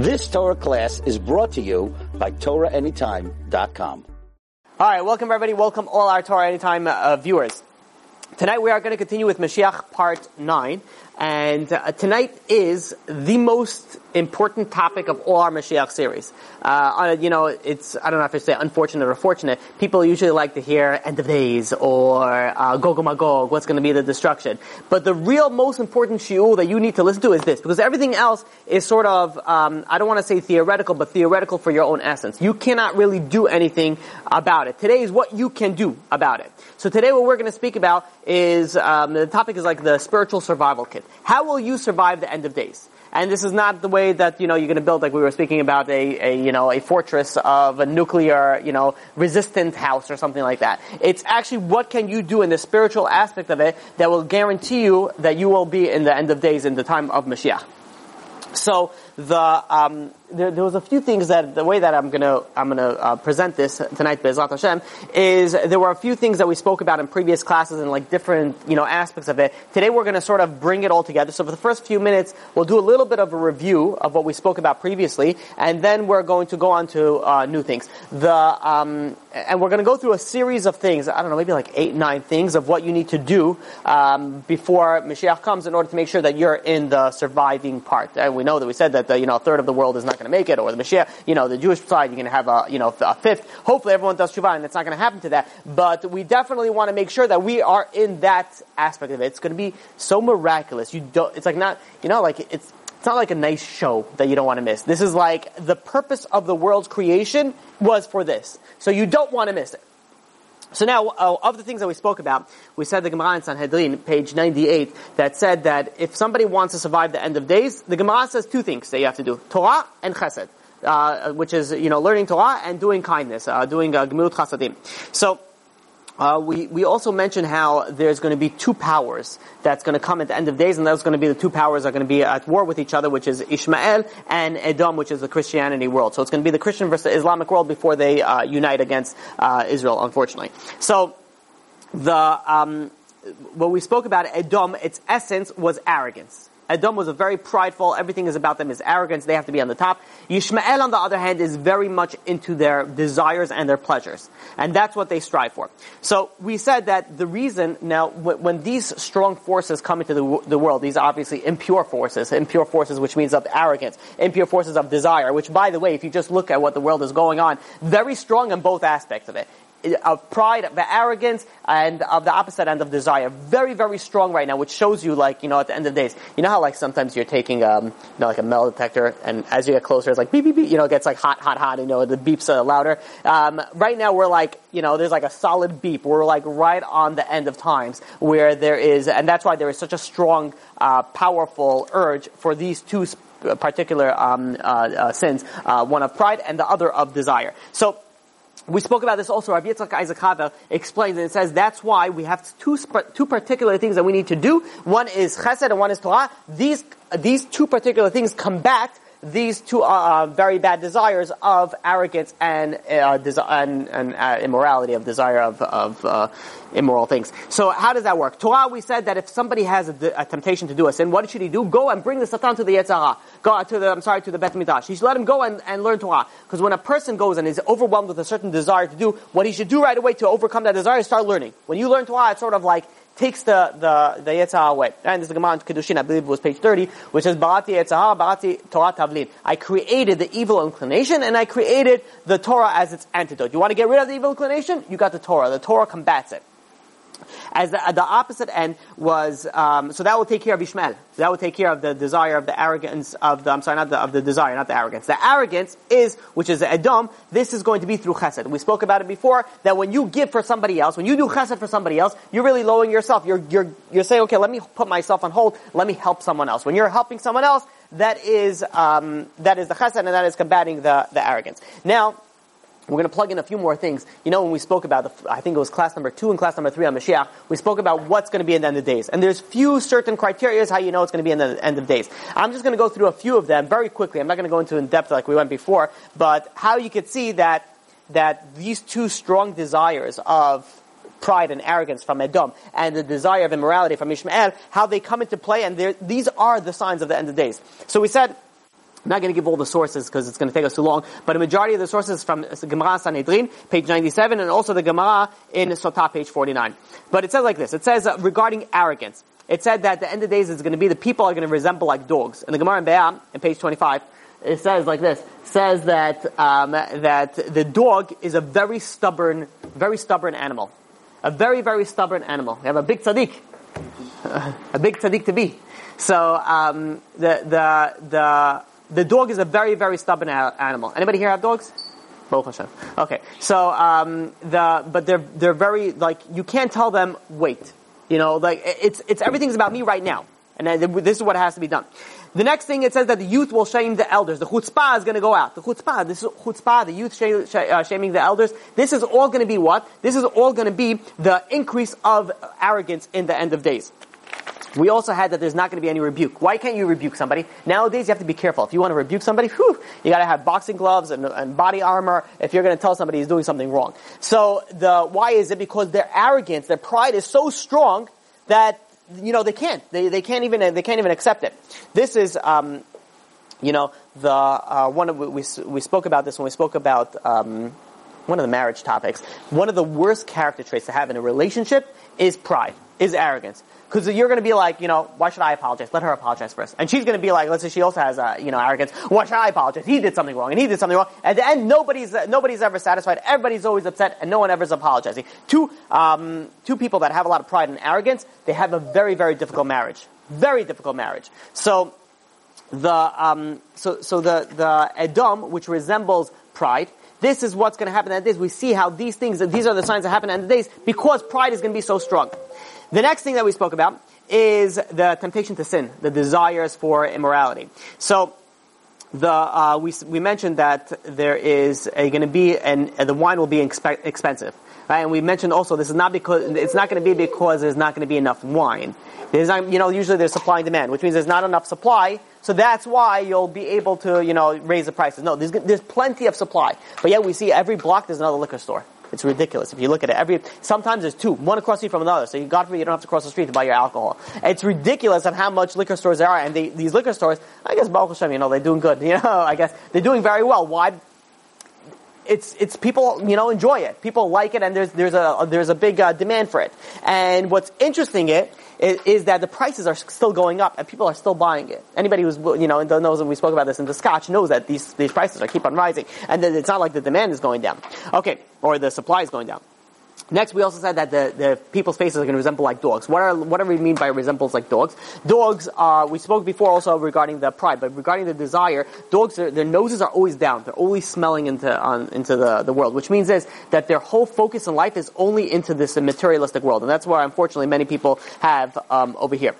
This Torah class is brought to you by TorahAnytime.com. All right, welcome everybody. Welcome all our Torah Anytime uh, viewers. Tonight we are going to continue with Mashiach Part 9. And uh, tonight is the most important topic of all our Mashiach series. Uh, you know, it's, I don't know if I say unfortunate or fortunate. People usually like to hear end of days or uh, Gog Magog, what's going to be the destruction. But the real most important shiur that you need to listen to is this, because everything else is sort of, um, I don't want to say theoretical, but theoretical for your own essence. You cannot really do anything about it. Today is what you can do about it. So today what we're going to speak about is, um, the topic is like the spiritual survival kit. How will you survive the end of days? And this is not the way that, you know, you're to build, like we were speaking about, a, a, you know, a fortress of a nuclear, you know, resistant house or something like that. It's actually what can you do in the spiritual aspect of it that will guarantee you that you will be in the end of days in the time of Mashiach. So the um, there, there, was a few things that the way that I'm gonna I'm gonna uh, present this tonight, Bezrat Hashem, is there were a few things that we spoke about in previous classes and like different you know aspects of it. Today we're gonna sort of bring it all together. So for the first few minutes, we'll do a little bit of a review of what we spoke about previously, and then we're going to go on to uh, new things. The um, and we're to go through a series of things. I don't know, maybe like eight, nine things of what you need to do um, before Mashiach comes in order to make sure that you're in the surviving part. And we know that we said that the, you know a third of the world is not going to make it, or the Mashiach, you know, the Jewish side, you're going to have a, you know, a fifth. Hopefully everyone does Shuvah, and it's not going to happen to that. But we definitely want to make sure that we are in that aspect of it. It's going to be so miraculous. You don't, it's like not, you know, like it's, it's not like a nice show that you don't want to miss. This is like the purpose of the world's creation was for this. So you don't want to miss it. So now, uh, of the things that we spoke about, we said the Gemara in Sanhedrin, page 98, that said that if somebody wants to survive the end of days, the Gemara says two things that you have to do. Torah and Chesed. Uh, which is, you know, learning Torah and doing kindness, uh, doing uh, Gemilut Chasadim. So, uh, we, we also mentioned how there's going to be two powers that's going to come at the end of days, and those going to be the two powers are going to be at war with each other, which is Ishmael and Edom, which is the Christianity world. So it's going to be the Christian versus Islamic world before they uh, unite against uh, Israel, unfortunately. So the um, what we spoke about Edom, its essence was arrogance. Edom was a very prideful, everything is about them is arrogance, they have to be on the top. Yishmael, on the other hand, is very much into their desires and their pleasures. And that's what they strive for. So we said that the reason, now, when these strong forces come into the, the world, these obviously impure forces, impure forces which means of arrogance, impure forces of desire, which by the way, if you just look at what the world is going on, very strong in both aspects of it of pride, of arrogance, and of the opposite end of desire. Very, very strong right now, which shows you, like, you know, at the end of the days, you know how, like, sometimes you're taking, um, you know, like a metal detector, and as you get closer, it's like beep, beep, beep, you know, it gets like hot, hot, hot, you know, the beeps are louder. Um, right now, we're like, you know, there's like a solid beep. We're like right on the end of times where there is, and that's why there is such a strong, uh, powerful urge for these two particular um, uh, uh, sins, uh, one of pride and the other of desire. So we spoke about this also. Rabbi Yitzchak Isaac Havel explains and it says that's why we have two two particular things that we need to do. One is Chesed and one is Torah. These these two particular things combat these two uh, very bad desires of arrogance and uh, desi- and, and uh, immorality of desire of, of uh, immoral things. So how does that work? Torah, we said that if somebody has a, a, temptation to do a sin, what should he do? Go and bring the satan to the Yetzer Hara. Go to the, I'm sorry, to the Bet Midrash. He should let him go and, and learn Torah. Because when a person goes and is overwhelmed with a certain desire to do, what he should do right away to overcome that desire is start learning. When you learn Torah, it's sort of like takes the, the, the Yetzer Hara away. And this is the Gemara in Kedushin, I believe it was page 30, which says, Barati Yetzer Hara, Barati Torah Tavlin. I created the evil inclination and I created the Torah as its antidote. You want to get rid of the evil inclination? You got the Torah. The Torah combats it. As the, the opposite end was, um, so that will take care of Ishmael. So that will take care of the desire of the arrogance of the, I'm sorry, not the, of the desire, not the arrogance. The arrogance is, which is the Edom, this is going to be through chesed. We spoke about it before, that when you give for somebody else, when you do chesed for somebody else, you're really lowering yourself. You're, you're, you're saying, okay, let me put myself on hold, let me help someone else. When you're helping someone else, that is, um, that is the chesed and that is combating the, the arrogance. Now, we're going to plug in a few more things. You know, when we spoke about, the, I think it was class number two and class number three on Mashiach, we spoke about what's going to be in the end of days. And there's few certain criteria how you know it's going to be in the end of days. I'm just going to go through a few of them very quickly. I'm not going to go into in depth like we went before, but how you could see that, that these two strong desires of pride and arrogance from Edom and the desire of immorality from Ishmael, how they come into play and these are the signs of the end of days. So we said, I'm not going to give all the sources because it's going to take us too long, but a majority of the sources from Gemara Sanhedrin, page 97, and also the Gemara in Sotah, page 49. But it says like this. It says uh, regarding arrogance. It said that at the end of the days it's going to be the people are going to resemble like dogs. And the Gemara in Be'am, in page 25, it says like this. Says that, um, that the dog is a very stubborn, very stubborn animal. A very, very stubborn animal. We have a big tzaddik. a big tzaddik to be. So, um, the, the, the, the dog is a very, very stubborn animal. Anybody here have dogs? Okay, so um, the but they're they're very like you can't tell them wait. You know, like it's it's everything's about me right now, and this is what has to be done. The next thing it says that the youth will shame the elders. The chutzpah is going to go out. The chutzpah, this is chutzpah, the youth sh- sh- uh, shaming the elders. This is all going to be what? This is all going to be the increase of arrogance in the end of days. We also had that there's not going to be any rebuke. Why can't you rebuke somebody? Nowadays, you have to be careful. If you want to rebuke somebody, whew, you got to have boxing gloves and, and, body armor if you're going to tell somebody he's doing something wrong. So the why is it? Because their arrogance, their pride is so strong that you know they can't. They they can't even they can't even accept it. This is. Um, you know, the uh, one of we we spoke about this when we spoke about um, one of the marriage topics. One of the worst character traits to have in a relationship is pride, is arrogance. Because you're going to be like, you know, why should I apologize? Let her apologize first. And she's going to be like, let's say she also has, uh, you know, arrogance. Why should I apologize? He did something wrong, and he did something wrong. At the end, nobody's uh, nobody's ever satisfied. Everybody's always upset, and no one ever is apologizing. Two um, two people that have a lot of pride and arrogance, they have a very very difficult marriage. Very difficult marriage. So the um, so so the the Edom, which resembles pride, this is what's going to happen at days. We see how these things, these are the signs that happen at the days because pride is going to be so strong. The next thing that we spoke about is the temptation to sin, the desires for immorality. So, the uh, we we mentioned that there is going to be and the wine will be expe- expensive, right? And we mentioned also this is not because it's not going to be because there's not going to be enough wine. There's not, you know, usually there's supply and demand, which means there's not enough supply, so that's why you'll be able to, you know, raise the prices. No, there's, there's plenty of supply, but yet we see every block there's another liquor store. It's ridiculous. If you look at it, every sometimes there's two, one across the street from another. So you, God forbid, you don't have to cross the street to buy your alcohol. It's ridiculous of how much liquor stores there are, and they, these liquor stores, I guess Baruch Hashem, you know, they're doing good. You know, I guess they're doing very well. Why? It's it's people you know enjoy it. People like it, and there's there's a there's a big uh, demand for it. And what's interesting it is, that the prices are still going up and people are still buying it. Anybody who's, you know, knows that we spoke about this in the Scotch knows that these, these prices are keep on rising and that it's not like the demand is going down. Okay, or the supply is going down. Next, we also said that the, the people's faces are going to resemble like dogs. What are what do we mean by resembles like dogs? Dogs are we spoke before also regarding the pride, but regarding the desire, dogs are, their noses are always down. They're always smelling into on, into the, the world, which means is that their whole focus in life is only into this materialistic world, and that's where unfortunately many people have um, over here.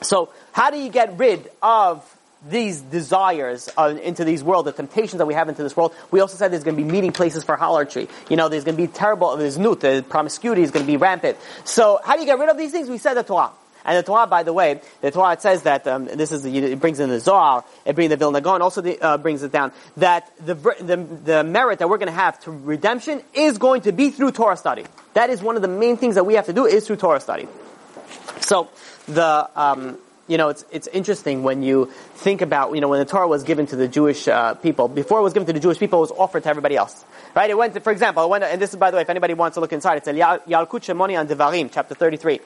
So, how do you get rid of these desires uh, into these world, the temptations that we have into this world. We also said there's going to be meeting places for harlotry. You know, there's going to be terrible, there's nut, the promiscuity is going to be rampant. So how do you get rid of these things? We said the Torah. And the Torah, by the way, the Torah it says that um, this is it brings in the Zohar, it brings the Vilna Gaon, also the, uh, brings it down that the, the the merit that we're going to have to redemption is going to be through Torah study. That is one of the main things that we have to do is through Torah study. So the um, you know, it's, it's interesting when you think about, you know, when the Torah was given to the Jewish uh, people, before it was given to the Jewish people, it was offered to everybody else. Right? It went to, for example, it went, and this is, by the way, if anybody wants to look inside, it's Yalkut Shimoni on Devarim, chapter 33.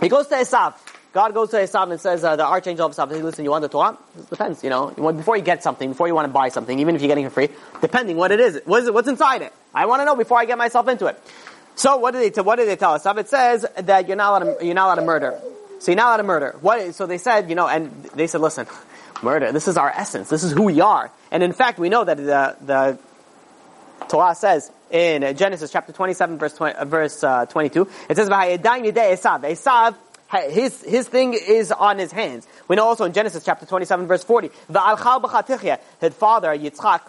He goes to Esav. God goes to Esav and says, uh, the archangel of Esav says, listen, you want the Torah? It depends, you know. Before you get something, before you want to buy something, even if you're getting it free, depending what it is, what is it, what's inside it? I want to know before I get myself into it. So what did they, what did they tell Esav? It says that you're not allowed to, you're not allowed to murder. So you're not allowed to murder. What, so they said, you know, and they said, listen, murder, this is our essence. This is who we are. And in fact, we know that the, the Torah says in Genesis chapter 27 verse, 20, uh, verse uh, 22, it says, Esav. Esav, his, his thing is on his hands. We know also in Genesis chapter 27 verse 40, his father Yitzchak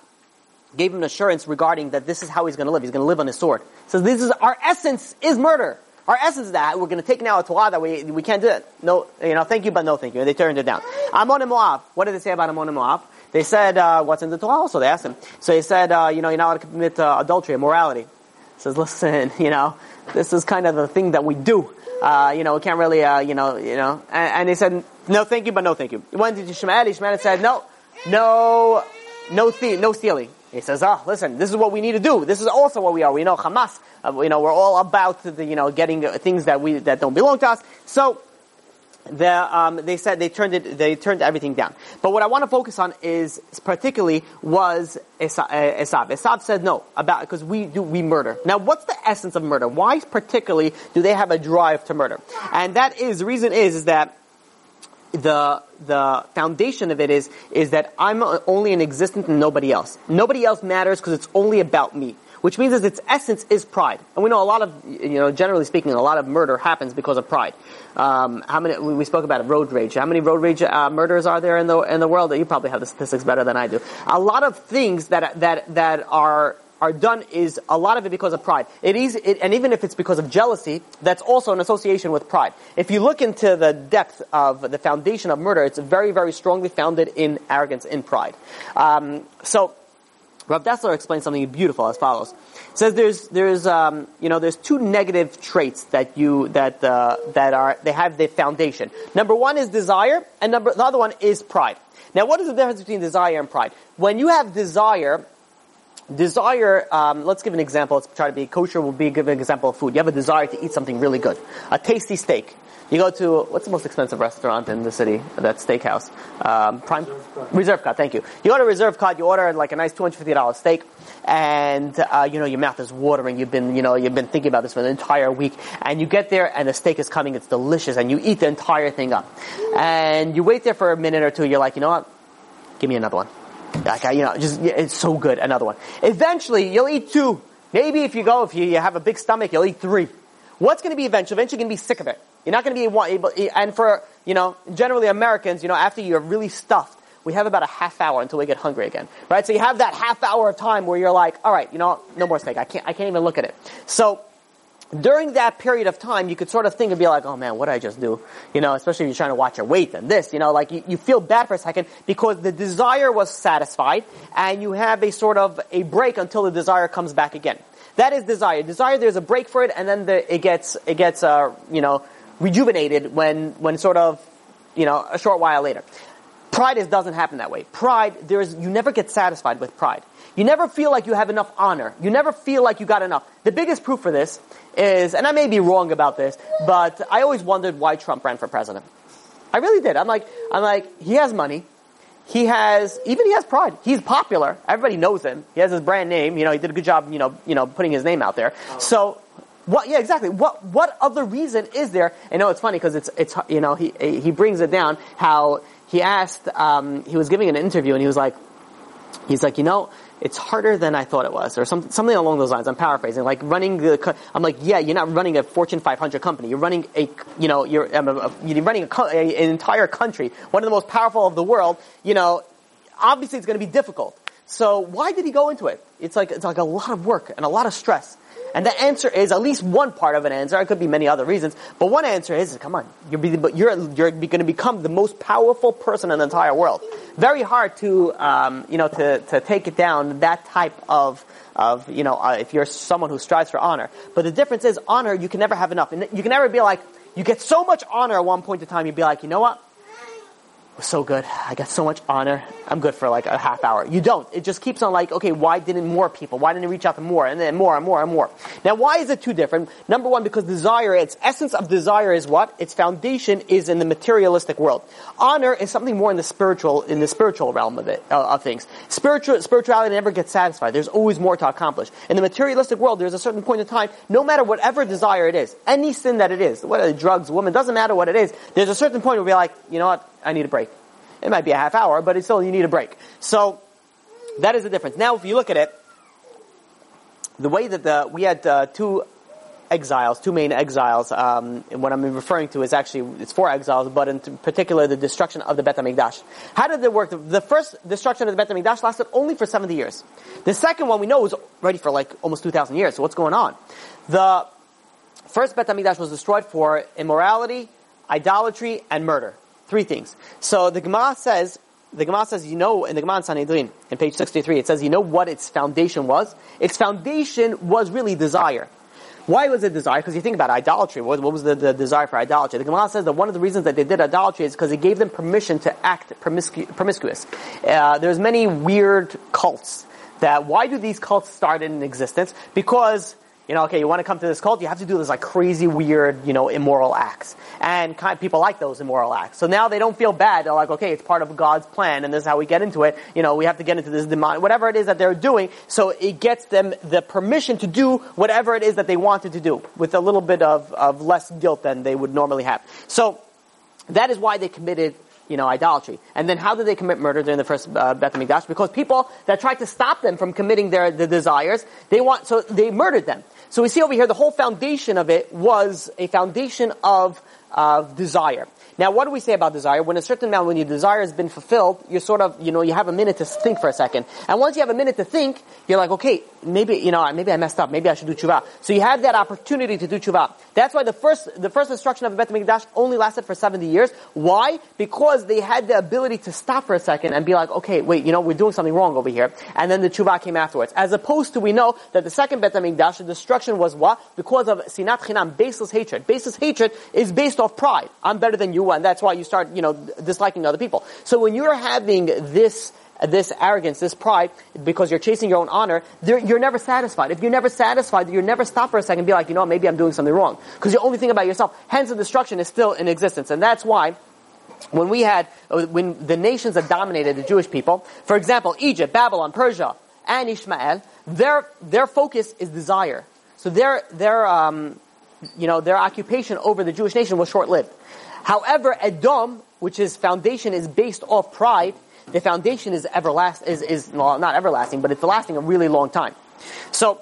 gave him assurance regarding that this is how he's going to live. He's going to live on his sword. So this is, our essence is murder. Our essence is that we're going to take now a Torah that we, we can't do it. No, you know, thank you, but no thank you. And they turned it down. Ammon and Moab. What did they say about Ammon and Moab? They said, uh, what's in the Torah also? They asked him. So he said, uh, you know, you're not allowed to commit uh, adultery, immorality. says, listen, you know, this is kind of the thing that we do. Uh, you know, we can't really, uh, you know, you know. And, and, they said, no, thank you, but no, thank you. He went to Yishmael. Yishmael said, no, no, no, th- no stealing. He says, ah, oh, listen, this is what we need to do. This is also what we are. We know Hamas. Uh, you know, we're all about the, you know, getting things that we that don't belong to us. So the, um, they said they turned it, they turned everything down. But what I want to focus on is particularly was Esav. Esav said no about because we do we murder. Now, what's the essence of murder? Why particularly do they have a drive to murder? And that is the reason is is that the the foundation of it is is that I'm only an existence and nobody else. Nobody else matters because it's only about me which means that its essence is pride. And we know a lot of, you know, generally speaking, a lot of murder happens because of pride. Um, how many, we spoke about road rage. How many road rage uh, murders are there in the, in the world? You probably have the statistics better than I do. A lot of things that, that, that are, are done is a lot of it because of pride. It is, it, and even if it's because of jealousy, that's also an association with pride. If you look into the depth of the foundation of murder, it's very, very strongly founded in arrogance, in pride. Um, so, Rav Dessler explains something beautiful as follows. Says there's there's um, you know there's two negative traits that you that uh, that are they have the foundation. Number one is desire, and number the other one is pride. Now, what is the difference between desire and pride? When you have desire, desire. Um, let's give an example. Let's try to be kosher. We'll be give an example of food. You have a desire to eat something really good, a tasty steak. You go to what's the most expensive restaurant in the city? That steakhouse, um, Prime Reserve. Reserve Cut. Thank you. You go to Reserve Cut. You order like a nice two hundred fifty dollars steak, and uh, you know your mouth is watering. You've been you know you've been thinking about this for an entire week, and you get there and the steak is coming. It's delicious, and you eat the entire thing up, and you wait there for a minute or two. You're like, you know what? Give me another one. Like you know, just it's so good. Another one. Eventually, you'll eat two. Maybe if you go, if you, you have a big stomach, you'll eat three. What's going to be eventually? Eventually, you're going to be sick of it. You're not going to be able, and for, you know, generally Americans, you know, after you're really stuffed, we have about a half hour until we get hungry again, right? So you have that half hour of time where you're like, all right, you know, no more steak. I can't, I can't even look at it. So during that period of time, you could sort of think and be like, oh man, what did I just do? You know, especially if you're trying to watch your weight and this, you know, like you, you feel bad for a second because the desire was satisfied and you have a sort of a break until the desire comes back again. That is desire. Desire, there's a break for it and then the, it gets, it gets, uh, you know, rejuvenated when, when sort of, you know, a short while later. Pride is, doesn't happen that way. Pride, there is, you never get satisfied with pride. You never feel like you have enough honor. You never feel like you got enough. The biggest proof for this is, and I may be wrong about this, but I always wondered why Trump ran for president. I really did. I'm like, I'm like, he has money. He has, even he has pride. He's popular. Everybody knows him. He has his brand name. You know, he did a good job, you know, you know, putting his name out there. Oh. So, what, yeah, exactly. What, what other reason is there? I know it's funny because it's, it's, you know, he, he brings it down how he asked, um, he was giving an interview and he was like, he's like, you know, it's harder than I thought it was, or some, something along those lines. I'm paraphrasing. Like running the, I'm like, yeah, you're not running a Fortune 500 company. You're running a, you know, you're, um, a, you're running a, a, an entire country, one of the most powerful of the world. You know, obviously it's going to be difficult. So why did he go into it? It's like, it's like a lot of work and a lot of stress. And the answer is at least one part of an answer. It could be many other reasons, but one answer is, come on, you're you're you're going to become the most powerful person in the entire world. Very hard to um, you know to to take it down that type of of you know uh, if you're someone who strives for honor. But the difference is honor you can never have enough, and you can never be like you get so much honor at one point in time. You'd be like, you know what? Was so good. I got so much honor. I'm good for like a half hour. You don't. It just keeps on like, okay, why didn't more people? Why didn't it reach out to more? And then more and more and more. Now, why is it too different? Number one, because desire, its essence of desire is what? Its foundation is in the materialistic world. Honor is something more in the spiritual, in the spiritual realm of it, uh, of things. Spiritual, spirituality never gets satisfied. There's always more to accomplish. In the materialistic world, there's a certain point in time, no matter whatever desire it is, any sin that it is, whether drugs, woman, doesn't matter what it is, there's a certain point where we're like, you know what? I need a break. It might be a half hour, but it's still, you need a break. So, that is the difference. Now, if you look at it, the way that the, we had uh, two exiles, two main exiles, um, what I'm referring to is actually, it's four exiles, but in particular the destruction of the Bet HaMikdash. How did it work? The first destruction of the Bet HaMikdash lasted only for 70 years. The second one we know was ready for like almost 2,000 years, so what's going on? The first Bet HaMikdash was destroyed for immorality, idolatry, and murder. Three things. So the Gemara says the Gemara says, you know, in the Gemara in Sanhedrin, in page 63, it says, you know what its foundation was? Its foundation was really desire. Why was it desire? Because you think about idolatry. What, what was the, the, desire for idolatry? The Gemara says that one of the reasons that they did idolatry is because it gave them permission to act promiscu- promiscuous. Uh, there's many weird cults that, why do these cults start in existence? Because you know, okay, you want to come to this cult, you have to do this like crazy, weird, you know, immoral acts. And kind of people like those immoral acts. So now they don't feel bad. They're like, okay, it's part of God's plan, and this is how we get into it. You know, we have to get into this demon, whatever it is that they're doing. So it gets them the permission to do whatever it is that they wanted to do, with a little bit of, of less guilt than they would normally have. So that is why they committed you know, idolatry. And then how did they commit murder during the first uh, Beth HaMikdash? Because people that tried to stop them from committing their the desires, they want, so they murdered them. So we see over here the whole foundation of it was a foundation of, of desire. Now, what do we say about desire? When a certain amount, when your desire has been fulfilled, you're sort of, you know, you have a minute to think for a second. And once you have a minute to think, you're like, okay, maybe, you know, maybe I messed up. Maybe I should do tshuva. So you have that opportunity to do tshuva. That's why the first, the first instruction of the Bet HaMikdash only lasted for 70 years. Why? Because they had the ability to stop for a second and be like, okay, wait, you know, we're doing something wrong over here. And then the tshuva came afterwards. As opposed to, we know that the second Bet HaMikdash, the destruction was what? Because of sinat chinam, baseless hatred. Baseless hatred is based off pride. I'm better than you and that's why you start, you know, disliking other people. So when you're having this this arrogance, this pride, because you're chasing your own honor, you're never satisfied. If you're never satisfied, you're never stop for a second and be like, you know, maybe I'm doing something wrong. Because you only think about yourself. Hence the destruction is still in existence. And that's why when we had, when the nations that dominated the Jewish people, for example, Egypt, Babylon, Persia, and Ishmael, their, their focus is desire. So their, their, um, you know, their occupation over the Jewish nation was short-lived. However, Edom, which his foundation is based off pride, the foundation is everlasting, is, is, well, not everlasting, but it's lasting a really long time. So,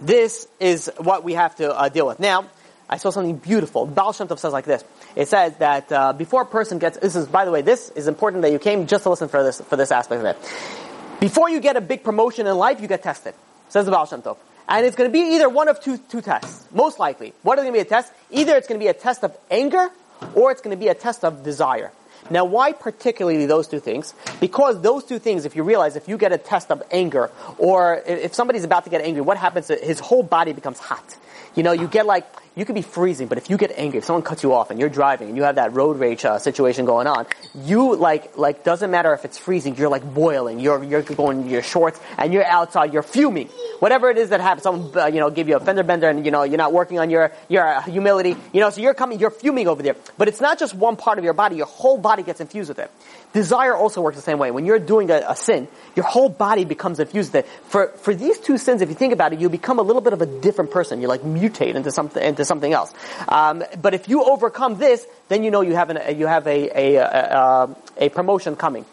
this is what we have to uh, deal with. Now, I saw something beautiful. Baal Shem Tov says like this. It says that uh, before a person gets, this is, by the way, this is important that you came just to listen for this, for this aspect of it. Before you get a big promotion in life, you get tested. Says the Baal Shem Tov. And it's going to be either one of two, two tests. Most likely. What is going to be a test? Either it's going to be a test of anger or it's going to be a test of desire. Now, why particularly those two things? Because those two things, if you realize, if you get a test of anger, or if somebody's about to get angry, what happens? His whole body becomes hot. You know, you get like, you could be freezing, but if you get angry, if someone cuts you off and you're driving and you have that road rage uh, situation going on, you like, like, doesn't matter if it's freezing, you're like boiling, you're, you're going your shorts and you're outside, you're fuming. Whatever it is that happens, someone, uh, you know, give you a fender bender and, you know, you're not working on your, your uh, humility, you know, so you're coming, you're fuming over there. But it's not just one part of your body, your whole body gets infused with it. Desire also works the same way. When you're doing a, a, sin, your whole body becomes infused with it. For, for these two sins, if you think about it, you become a little bit of a different person. You like mutate into something, into something else. Um, but if you overcome this, then you know you have an, you have a, a, a, a promotion coming.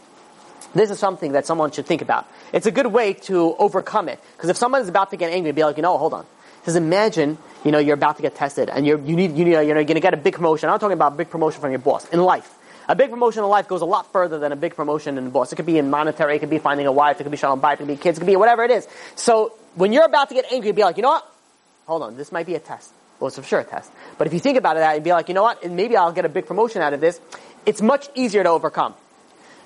This is something that someone should think about. It's a good way to overcome it. Because if someone is about to get angry, be like, you know, hold on. Because imagine, you know, you're about to get tested and you're, you need, you need, you know, you're going to get a big promotion. I'm not talking about a big promotion from your boss in life. A big promotion in life goes a lot further than a big promotion in the boss. It could be in monetary, it could be finding a wife, it could be shalom bayit, it could be kids, it could be whatever it is. So when you're about to get angry, be like, you know what? Hold on, this might be a test. Well, it's for sure a test. But if you think about it, and be like, you know what? Maybe I'll get a big promotion out of this. It's much easier to overcome.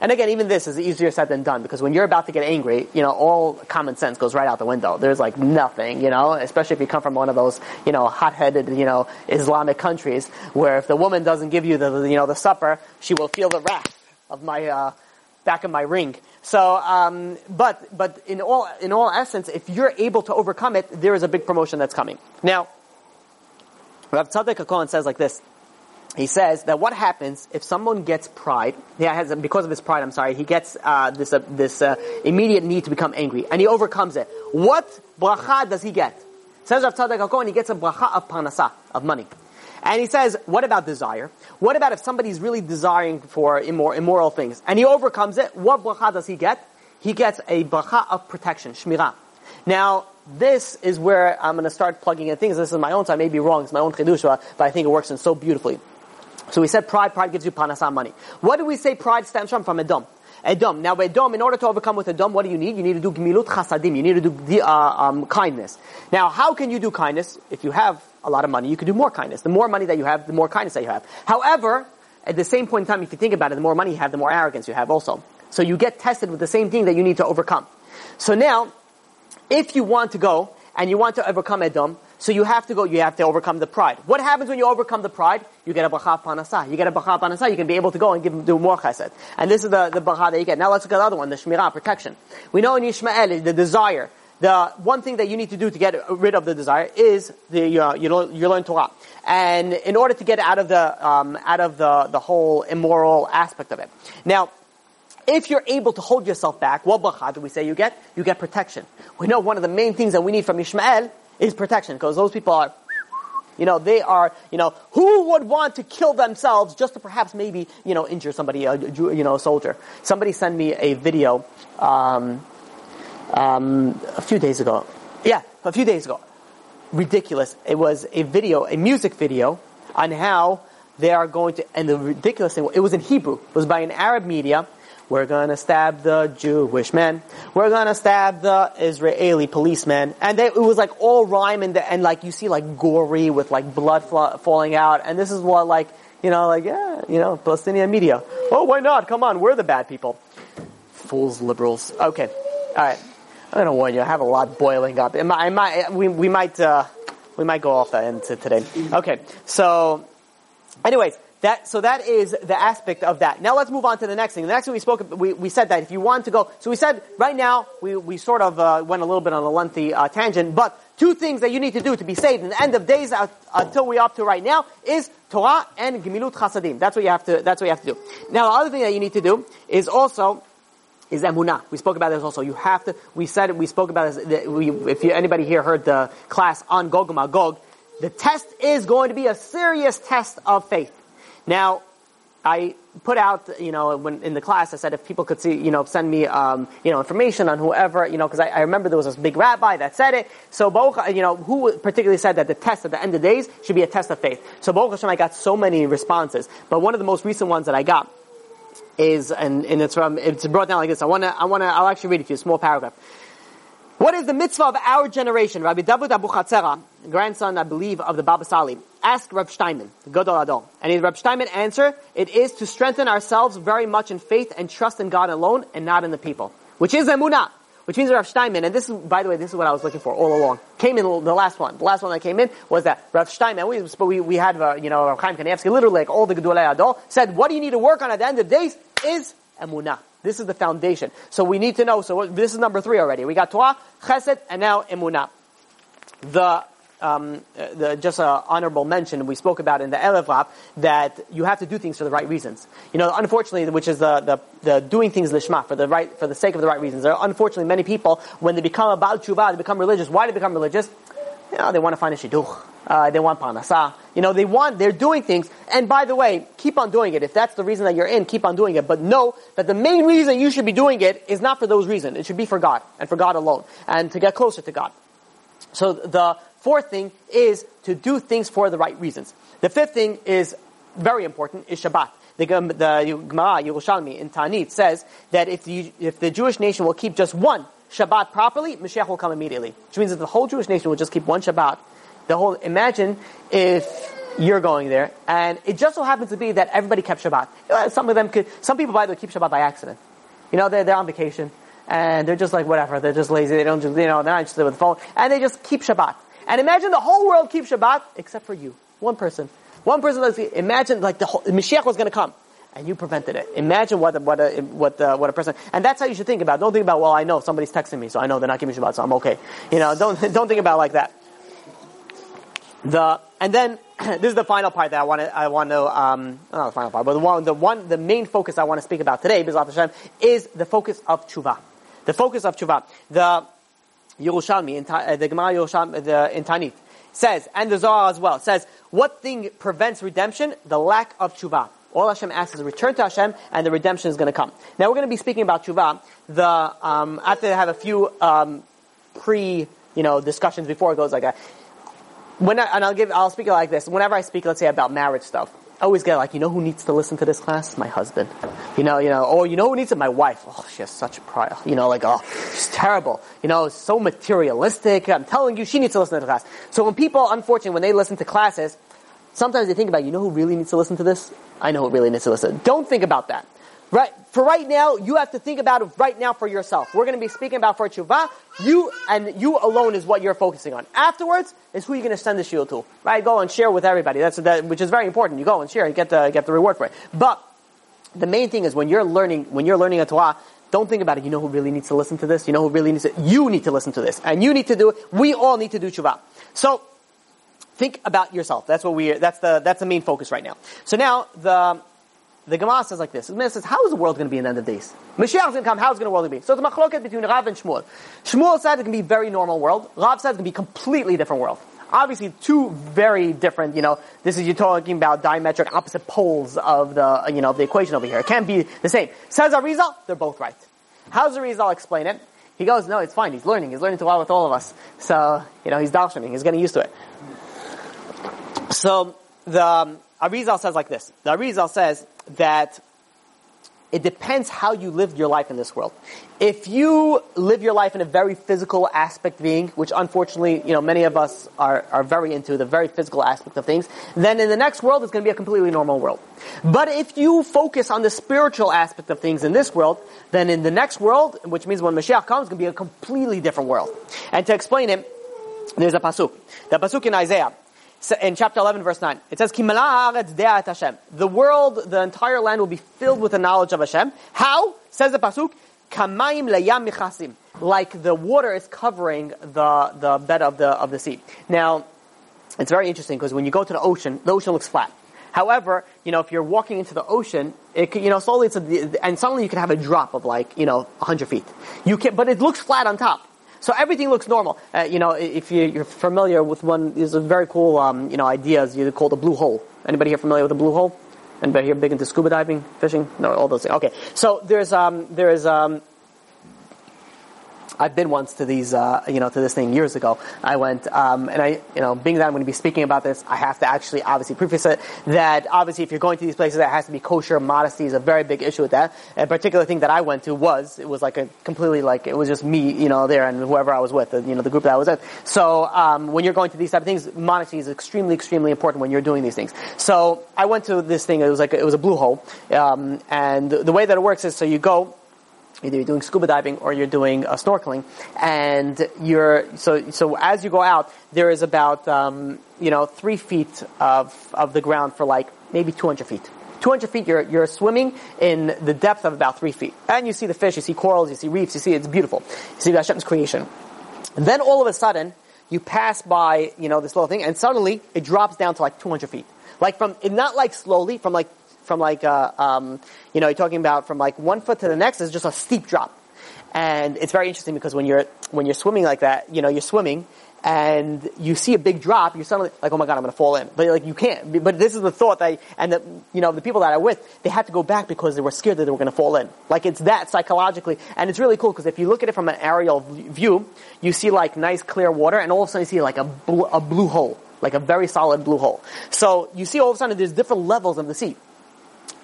And again, even this is easier said than done because when you're about to get angry, you know, all common sense goes right out the window. There's like nothing, you know, especially if you come from one of those, you know, hot-headed, you know, Islamic countries where if the woman doesn't give you the, you know, the supper, she will feel the wrath of my, uh, back of my ring. So, um, but, but in all, in all essence, if you're able to overcome it, there is a big promotion that's coming. Now, Rav Tzadok HaKohen says like this he says that what happens if someone gets pride, yeah, has, because of his pride, I'm sorry, he gets uh, this uh, this uh, immediate need to become angry, and he overcomes it. What bracha does he get? Says Rav Tzadok HaKohen, he gets a bracha of parnasa, of money. And he says, what about desire? What about if somebody's really desiring for immor- immoral things, and he overcomes it, what bracha does he get? He gets a bracha of protection, shmirah. Now, this is where I'm going to start plugging in things. This is my own, so I may be wrong. It's my own chidusha, but I think it works in so beautifully. So we said pride, pride gives you panasa money. What do we say pride stems from? From Edom. Edom. Now, Edom, in order to overcome with Edom, what do you need? You need to do gemilut chasadim. You need to do uh, um, kindness. Now, how can you do kindness? If you have a lot of money, you can do more kindness. The more money that you have, the more kindness that you have. However, at the same point in time, if you think about it, the more money you have, the more arrogance you have also. So you get tested with the same thing that you need to overcome. So now, if you want to go and you want to overcome Edom, so you have to go, you have to overcome the pride. What happens when you overcome the pride? You get a bracha panasa. You get a bracha panasa, you can be able to go and give, do more chesed. And this is the, the bracha that you get. Now let's look at the other one, the shmirah, protection. We know in Yishmael, the desire. The one thing that you need to do to get rid of the desire is the, uh, you, learn, you learn Torah. And in order to get out of the, um, out of the, the whole immoral aspect of it. Now, if you're able to hold yourself back, what bracha do we say you get? You get protection. We know one of the main things that we need from Ishmael is protection, because those people are, you know, they are, you know, who would want to kill themselves just to perhaps maybe, you know, injure somebody, a, you know, a soldier. Somebody sent me a video, um, um, a few days ago. Yeah, a few days ago. Ridiculous. It was a video, a music video on how they are going to, and the ridiculous thing, it was in Hebrew. It was by an Arab media, we're gonna stab the Jewish man. We're gonna stab the Israeli policeman. And they, it was like all rhyme and, the, and like you see like gory with like blood fl- falling out. And this is what like, you know, like, yeah, you know, Palestinian media. Oh, why not? Come on, we're the bad people. Fools, liberals. Okay. Alright. I'm gonna warn you, I have a lot boiling up. I might, I might we, we might, uh, we might go off that into today. Okay. So, anyways, that, so that is the aspect of that. Now let's move on to the next thing. The next thing we spoke, we, we said that if you want to go, so we said right now, we, we sort of uh, went a little bit on a lengthy uh, tangent, but two things that you need to do to be saved in the end of days uh, until we're up to right now is Torah and Gemilut Chasadim. That's what you have to, that's what you have to do. Now the other thing that you need to do is also, is emunah. We spoke about this also. You have to. We said we spoke about this. We, if you, anybody here heard the class on Gog and Magog, the test is going to be a serious test of faith. Now, I put out, you know, when in the class, I said if people could see, you know, send me, um, you know, information on whoever, you know, because I, I, remember there was this big rabbi that said it. So, you know, who particularly said that the test at the end of days should be a test of faith. So, Baruch Hashem, I got so many responses, but one of the most recent ones that I got is, and, and it's from, it's brought down like this. I want to, I want to, I'll actually read it to you, a small paragraph. What is the mitzvah of our generation? Rabbi David Abu Chatzera, grandson, I believe, of the Baba Sali, asked Reb Steinman, Gadol HaDor. And in Reb Steinman answer, it is to strengthen ourselves very much in faith and trust in God alone and not in the people. Which is emunah. Which means Rav Steinman, and this is, by the way, this is what I was looking for all along. Came in the last one. The last one that came in was that Rav Steinman, we, we, we had, uh, you know, Rav Chaim Kanievsky, literally like all the Gedolei HaDor, said, what do you need to work on at the end of the days is emunah. This is the foundation. So we need to know. So this is number three already. We got Torah, Chesed, and now Emunah. The um, the, just an honorable mention we spoke about in the Elevap that you have to do things for the right reasons. You know, unfortunately, which is the, the, the doing things lishma for the right for the sake of the right reasons. There are unfortunately many people when they become about tshuva, they become religious. Why do they become religious? You know, they want to find a shidduch. Uh, they want panasa. You know, they want, they're doing things. And by the way, keep on doing it. If that's the reason that you're in, keep on doing it. But know that the main reason you should be doing it is not for those reasons. It should be for God and for God alone and to get closer to God. So the fourth thing is to do things for the right reasons. The fifth thing is very important is Shabbat. The, Gemara Yerushalmi in Tanit says that if the, if the Jewish nation will keep just one Shabbat properly, Mashiach will come immediately. Which means that the whole Jewish nation will just keep one Shabbat the whole, imagine if you're going there, and it just so happens to be that everybody kept Shabbat. Uh, some of them could, some people, by the way, keep Shabbat by accident. You know, they're, they're on vacation, and they're just like, whatever, they're just lazy, they don't you know, they're not interested with the phone, and they just keep Shabbat. And imagine the whole world keeps Shabbat, except for you. One person. One person, doesn't imagine like the whole, Mashiach was gonna come and you prevented it. Imagine what what a, what a, what a person, and that's how you should think about. It. Don't think about, well, I know somebody's texting me, so I know they're not giving Shabbat, so I'm okay. You know, don't don't think about like that. The and then this is the final part that I want to I want to um, not the final part, but the one the one the main focus I want to speak about today, Hashem, is the focus of tshuva. The focus of tshuva. The Yerushalmi, in, uh, the Gemara Yerushalmi, the in Tanit says, and the Zohar as well says, what thing prevents redemption? The lack of tshuva. All Hashem asks is return to Hashem, and the redemption is going to come. Now we're going to be speaking about tshuva. The um, I have a few um, pre you know discussions before it goes like that when I, and I'll give, I'll speak like this. Whenever I speak, let's say about marriage stuff, I always get like, you know who needs to listen to this class? My husband. You know, you know, or you know who needs it? My wife. Oh, she has such a pride. You know, like, oh, she's terrible. You know, so materialistic. I'm telling you, she needs to listen to the class. So when people, unfortunately, when they listen to classes, sometimes they think about, you know who really needs to listen to this? I know who really needs to listen. Don't think about that. Right, for right now, you have to think about it right now for yourself. We're going to be speaking about for tshuva. You and you alone is what you're focusing on. Afterwards is who you're going to send the shield to. Right, go and share with everybody. That's that, which is very important. You go and share and get the get the reward for it. But the main thing is when you're learning when you're learning a Torah, don't think about it. You know who really needs to listen to this? You know who really needs it? You need to listen to this. And you need to do it. We all need to do tshuva. So, think about yourself. That's what we, that's the, that's the main focus right now. So now, the, the Gemara says like this. The Gemara says, how is the world going to be in the end of days? Mashiach is going to come, how is the world going to be? So it's a machloket between Rav and Shmuel. Shmuel said it can be very normal world. Rav said it can be completely different world. Obviously, two very different, you know, this is, you're talking about diametric opposite poles of the, you know, of the equation over here. It can't be the same. Says Arizal, they're both right. How does Arizal explain it? He goes, no, it's fine. He's learning. He's learning to well with all of us. So, you know, he's darshaning. He's getting used to it. So, the um, Arizal says like this. The Arizal says that it depends how you live your life in this world. If you live your life in a very physical aspect being, which unfortunately, you know, many of us are, are very into the very physical aspect of things, then in the next world it's going to be a completely normal world. But if you focus on the spiritual aspect of things in this world, then in the next world, which means when Mashiach comes, it's going to be a completely different world. And to explain it, there's a pasuk. The pasuk in Isaiah, in chapter 11 verse 9. It says, Hashem. The world, the entire land will be filled with the knowledge of Hashem. How? Says the Pasuk, Kamayim layam michasim. Like the water is covering the, the bed of the, of the sea. Now, it's very interesting because when you go to the ocean, the ocean looks flat. However, you know, if you're walking into the ocean, it you know, slowly it's a, and suddenly you can have a drop of like, you know, 100 feet. You can, but it looks flat on top. So everything looks normal. Uh, you know, if you, are familiar with one, there's a very cool, um, you know, ideas you call the blue hole. Anybody here familiar with the blue hole? Anybody here big into scuba diving, fishing? No, all those things. Okay. So there's, um, there's, um, I've been once to these, uh, you know, to this thing years ago. I went, um, and I, you know, being that I'm going to be speaking about this, I have to actually obviously preface it that obviously if you're going to these places, that has to be kosher. Modesty is a very big issue with that. A particular thing that I went to was, it was like a completely like, it was just me, you know, there and whoever I was with, you know, the group that I was with. So, um, when you're going to these type of things, modesty is extremely, extremely important when you're doing these things. So, I went to this thing, it was like, it was a blue hole, um, and the way that it works is so you go, either you're doing scuba diving or you're doing uh, snorkeling, and you're so so as you go out, there is about um, you know three feet of of the ground for like maybe 200 feet. 200 feet, you're, you're swimming in the depth of about three feet. And you see the fish, you see corals, you see reefs, you see it's beautiful. You see Hashem's creation. And then all of a sudden, you pass by, you know, this little thing, and suddenly it drops down to like 200 feet. Like from, not like slowly, from like from like, uh, um, you know, you're talking about from like one foot to the next is just a steep drop. And it's very interesting because when you're, when you're swimming like that, you know, you're swimming and you see a big drop, you're suddenly like, oh my god, I'm gonna fall in. But like, you can't. But this is the thought that, I, and the, you know, the people that I'm with, they had to go back because they were scared that they were gonna fall in. Like, it's that psychologically. And it's really cool because if you look at it from an aerial view, you see like nice clear water and all of a sudden you see like a, bl- a blue hole. Like a very solid blue hole. So you see all of a sudden there's different levels of the sea.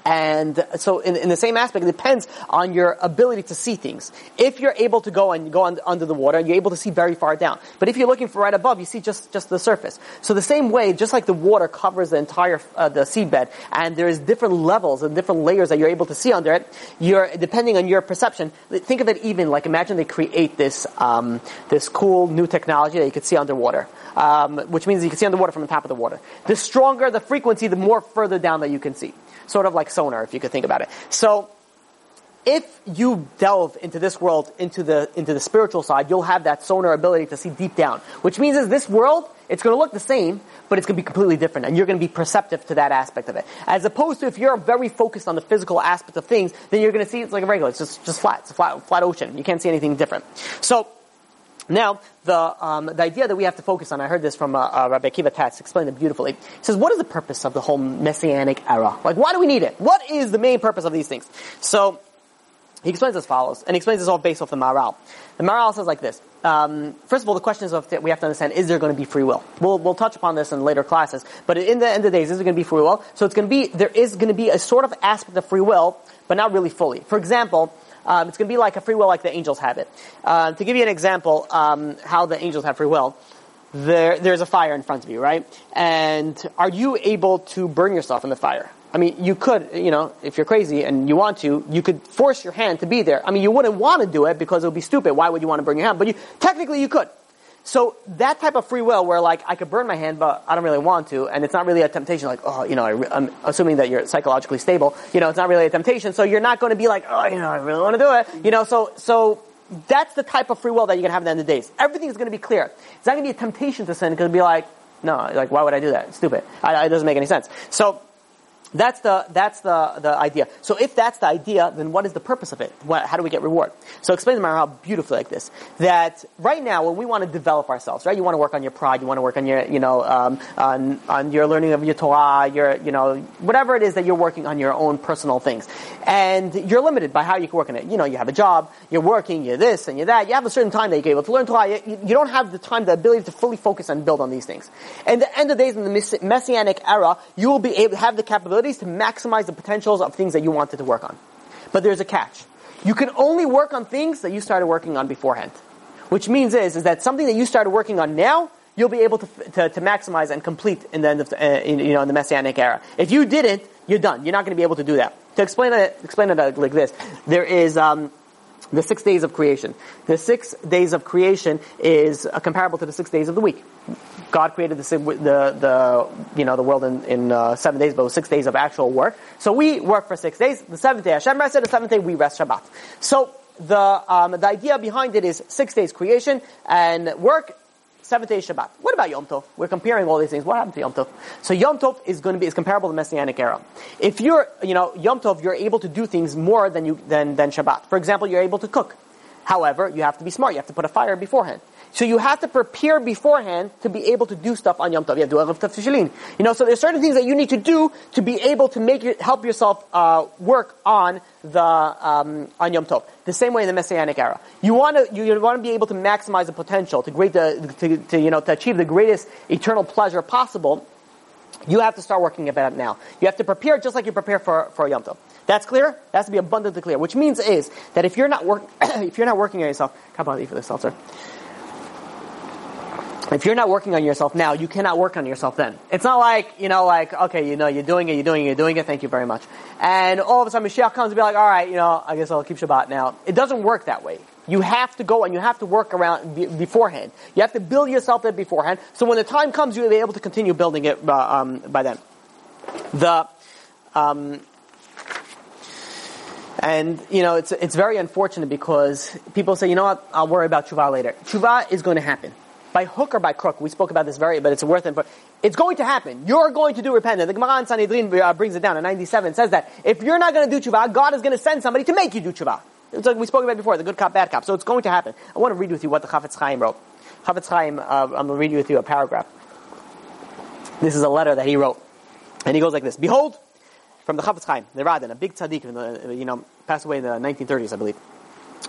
And so in, in, the same aspect, it depends on your ability to see things. If you're able to go and go on, under the water, you're able to see very far down. But if you're looking for right above, you see just, just the surface. So the same way, just like the water covers the entire, uh, the seabed, and there's different levels and different layers that you're able to see under it, you're, depending on your perception, think of it even like imagine they create this, um, this cool new technology that you could see underwater. Um, which means you can see underwater from the top of the water. The stronger the frequency, the more further down that you can see sort of like sonar, if you could think about it. So, if you delve into this world, into the, into the spiritual side, you'll have that sonar ability to see deep down. Which means is this world, it's going to look the same, but it's going to be completely different, and you're going to be perceptive to that aspect of it. As opposed to if you're very focused on the physical aspect of things, then you're going to see it's like a regular, it's just, just flat, it's a flat, flat ocean. You can't see anything different. So, now, the, um, the idea that we have to focus on, I heard this from uh, uh, Rabbi Akiva Tatz, explained it beautifully. He says, what is the purpose of the whole messianic era? Like, why do we need it? What is the main purpose of these things? So, he explains as follows, and he explains this all based off the Maharal. The Maharal says like this. Um, first of all, the question is of, we have to understand, is there going to be free will? We'll, we'll touch upon this in later classes, but in the end of the days, is there going to be free will? So it's going to be, there is going to be a sort of aspect of free will, but not really fully. For example, um, it's going to be like a free will like the angels have it. Uh, to give you an example, um, how the angels have free will. there, there's a fire in front of you, right? And are you able to burn yourself in the fire? I mean, you could, you know, if you're crazy and you want to, you could force your hand to be there. I mean, you wouldn't want to do it because it would be stupid. Why would you want to burn your hand? But you, technically you could. So that type of free will where like I could burn my hand but I don't really want to and it's not really a temptation like, oh, you know, I, am assuming that you're psychologically stable, you know, it's not really a temptation so you're not going to be like, oh, you know, I really want to do it, you know, so, so that's the type of free will that you're going to have at the end of the days. Everything is going to be clear. It's not going to be a temptation to sin because it'll be like, no, like why would I do that? It's stupid. I, it doesn't make any sense. So, that's the, that's the, the idea. So if that's the idea, then what is the purpose of it? What, how do we get reward? So explain to Maharal beautifully like this. That right now, when we want to develop ourselves, right? You want to work on your pride, you want to work on your, you know, um, on, on your learning of your Torah, your, you know, whatever it is that you're working on your own personal things. And you're limited by how you can work on it. You know, you have a job, you're working, you're this and you're that. You have a certain time that you're able to learn Torah. You, you don't have the time, the ability to fully focus and build on these things. And the end of days in the Messianic era, you will be able to have the capability to maximize the potentials of things that you wanted to work on. But there's a catch. You can only work on things that you started working on beforehand. Which means is, is that something that you started working on now, you'll be able to, to, to maximize and complete in the end of, uh, in, you know, in the Messianic era. If you didn't, you're done. You're not going to be able to do that. To explain it, explain it like this, there is, um, the six days of creation. The six days of creation is uh, comparable to the six days of the week. God created the, the, the you know, the world in, in uh, seven days, but it was six days of actual work. So we work for six days. The seventh day Hashem rested, the seventh day we rest Shabbat. So the, um, the idea behind it is six days creation and work, seventh day Shabbat. What about Yom Tov? We're comparing all these things. What happened to Yom Tov? So Yom Tov is going to be is comparable to Messianic era. If you're, you know, Yom Tov, you're able to do things more than you than than Shabbat. For example, you're able to cook. However, you have to be smart. You have to put a fire beforehand. So you have to prepare beforehand to be able to do stuff on Yom Tov. You have to do Erev Tavshilin. You know, so there's certain things that you need to do to be able to make help yourself uh, work on the um, on Yom Tov. The same way in the Messianic era. You want to you, want to be able to maximize the potential to great the, to, to you know to achieve the greatest eternal pleasure possible. You have to start working about it now. You have to prepare just like you prepare for for Yom Tov. That's clear. That has to be abundantly clear. Which means is that if you're not work if you're not working on yourself, come on, for this seltzer if you're not working on yourself now, you cannot work on yourself then. It's not like, you know, like, okay, you know, you're doing it, you're doing it, you're doing it, thank you very much. And all of a sudden Mashiach comes and be like, alright, you know, I guess I'll keep Shabbat now. It doesn't work that way. You have to go and you have to work around beforehand. You have to build yourself there beforehand. So when the time comes, you'll be able to continue building it uh, um, by then. The, um, and, you know, it's, it's very unfortunate because people say, you know what, I'll worry about tshuva later. Tshuva is going to happen by hook or by crook. We spoke about this very, but it's worth it. It's going to happen. You're going to do repentance. The Gemara in Sanhedrin uh, brings it down. In 97 says that if you're not going to do tshuva, God is going to send somebody to make you do tshuva. It's like we spoke about before, the good cop, bad cop. So it's going to happen. I want to read with you what the Chafetz Chaim wrote. Chafetz Chaim, uh, I'm going to read with you a paragraph. This is a letter that he wrote. And he goes like this. Behold, from the Chafetz Chaim, the Radin, a big tzaddik, you know, passed away in the 1930s, I believe.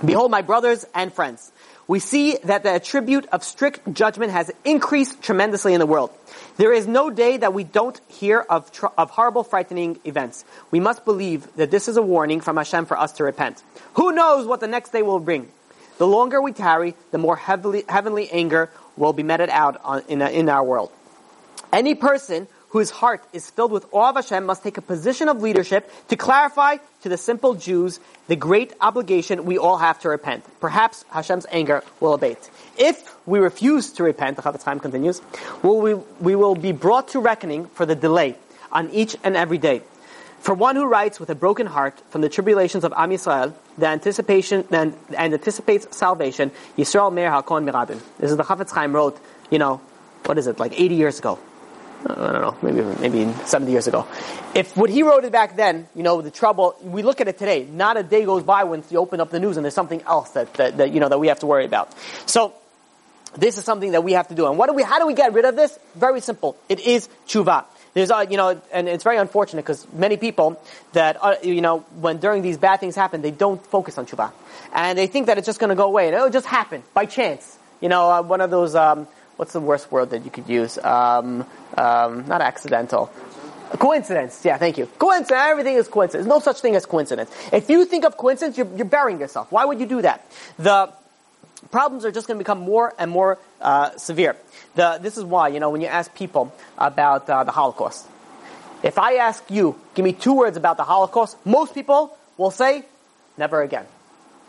Behold, my brothers and friends, we see that the attribute of strict judgment has increased tremendously in the world. There is no day that we don't hear of, tr- of horrible, frightening events. We must believe that this is a warning from Hashem for us to repent. Who knows what the next day will bring? The longer we tarry, the more heavily, heavenly anger will be meted out on, in, in our world. Any person whose heart is filled with awe of Hashem must take a position of leadership to clarify to the simple Jews the great obligation we all have to repent. Perhaps Hashem's anger will abate. If we refuse to repent, the Chaim continues, we, we will be brought to reckoning for the delay on each and every day. For one who writes with a broken heart from the tribulations of Am Yisrael, the anticipation and, and anticipates salvation, Yisrael Meir HaKohen MiRadin. This is the Chafetz Chaim wrote, you know, what is it, like 80 years ago. I don't know, maybe maybe 70 years ago. If what he wrote it back then, you know, the trouble, we look at it today, not a day goes by when you open up the news and there's something else that, that, that, you know, that we have to worry about. So, this is something that we have to do. And what do we, how do we get rid of this? Very simple. It is tshuva. There's, uh, you know, and it's very unfortunate because many people that, uh, you know, when during these bad things happen, they don't focus on tshuva. And they think that it's just going to go away and it'll just happen by chance. You know, uh, one of those, um, what's the worst word that you could use? Um, um, not accidental. Coincidence. Yeah, thank you. Coincidence. Everything is coincidence. There's no such thing as coincidence. If you think of coincidence, you're, you're burying yourself. Why would you do that? The problems are just going to become more and more uh, severe. The, this is why, you know, when you ask people about uh, the Holocaust, if I ask you, give me two words about the Holocaust, most people will say, never again.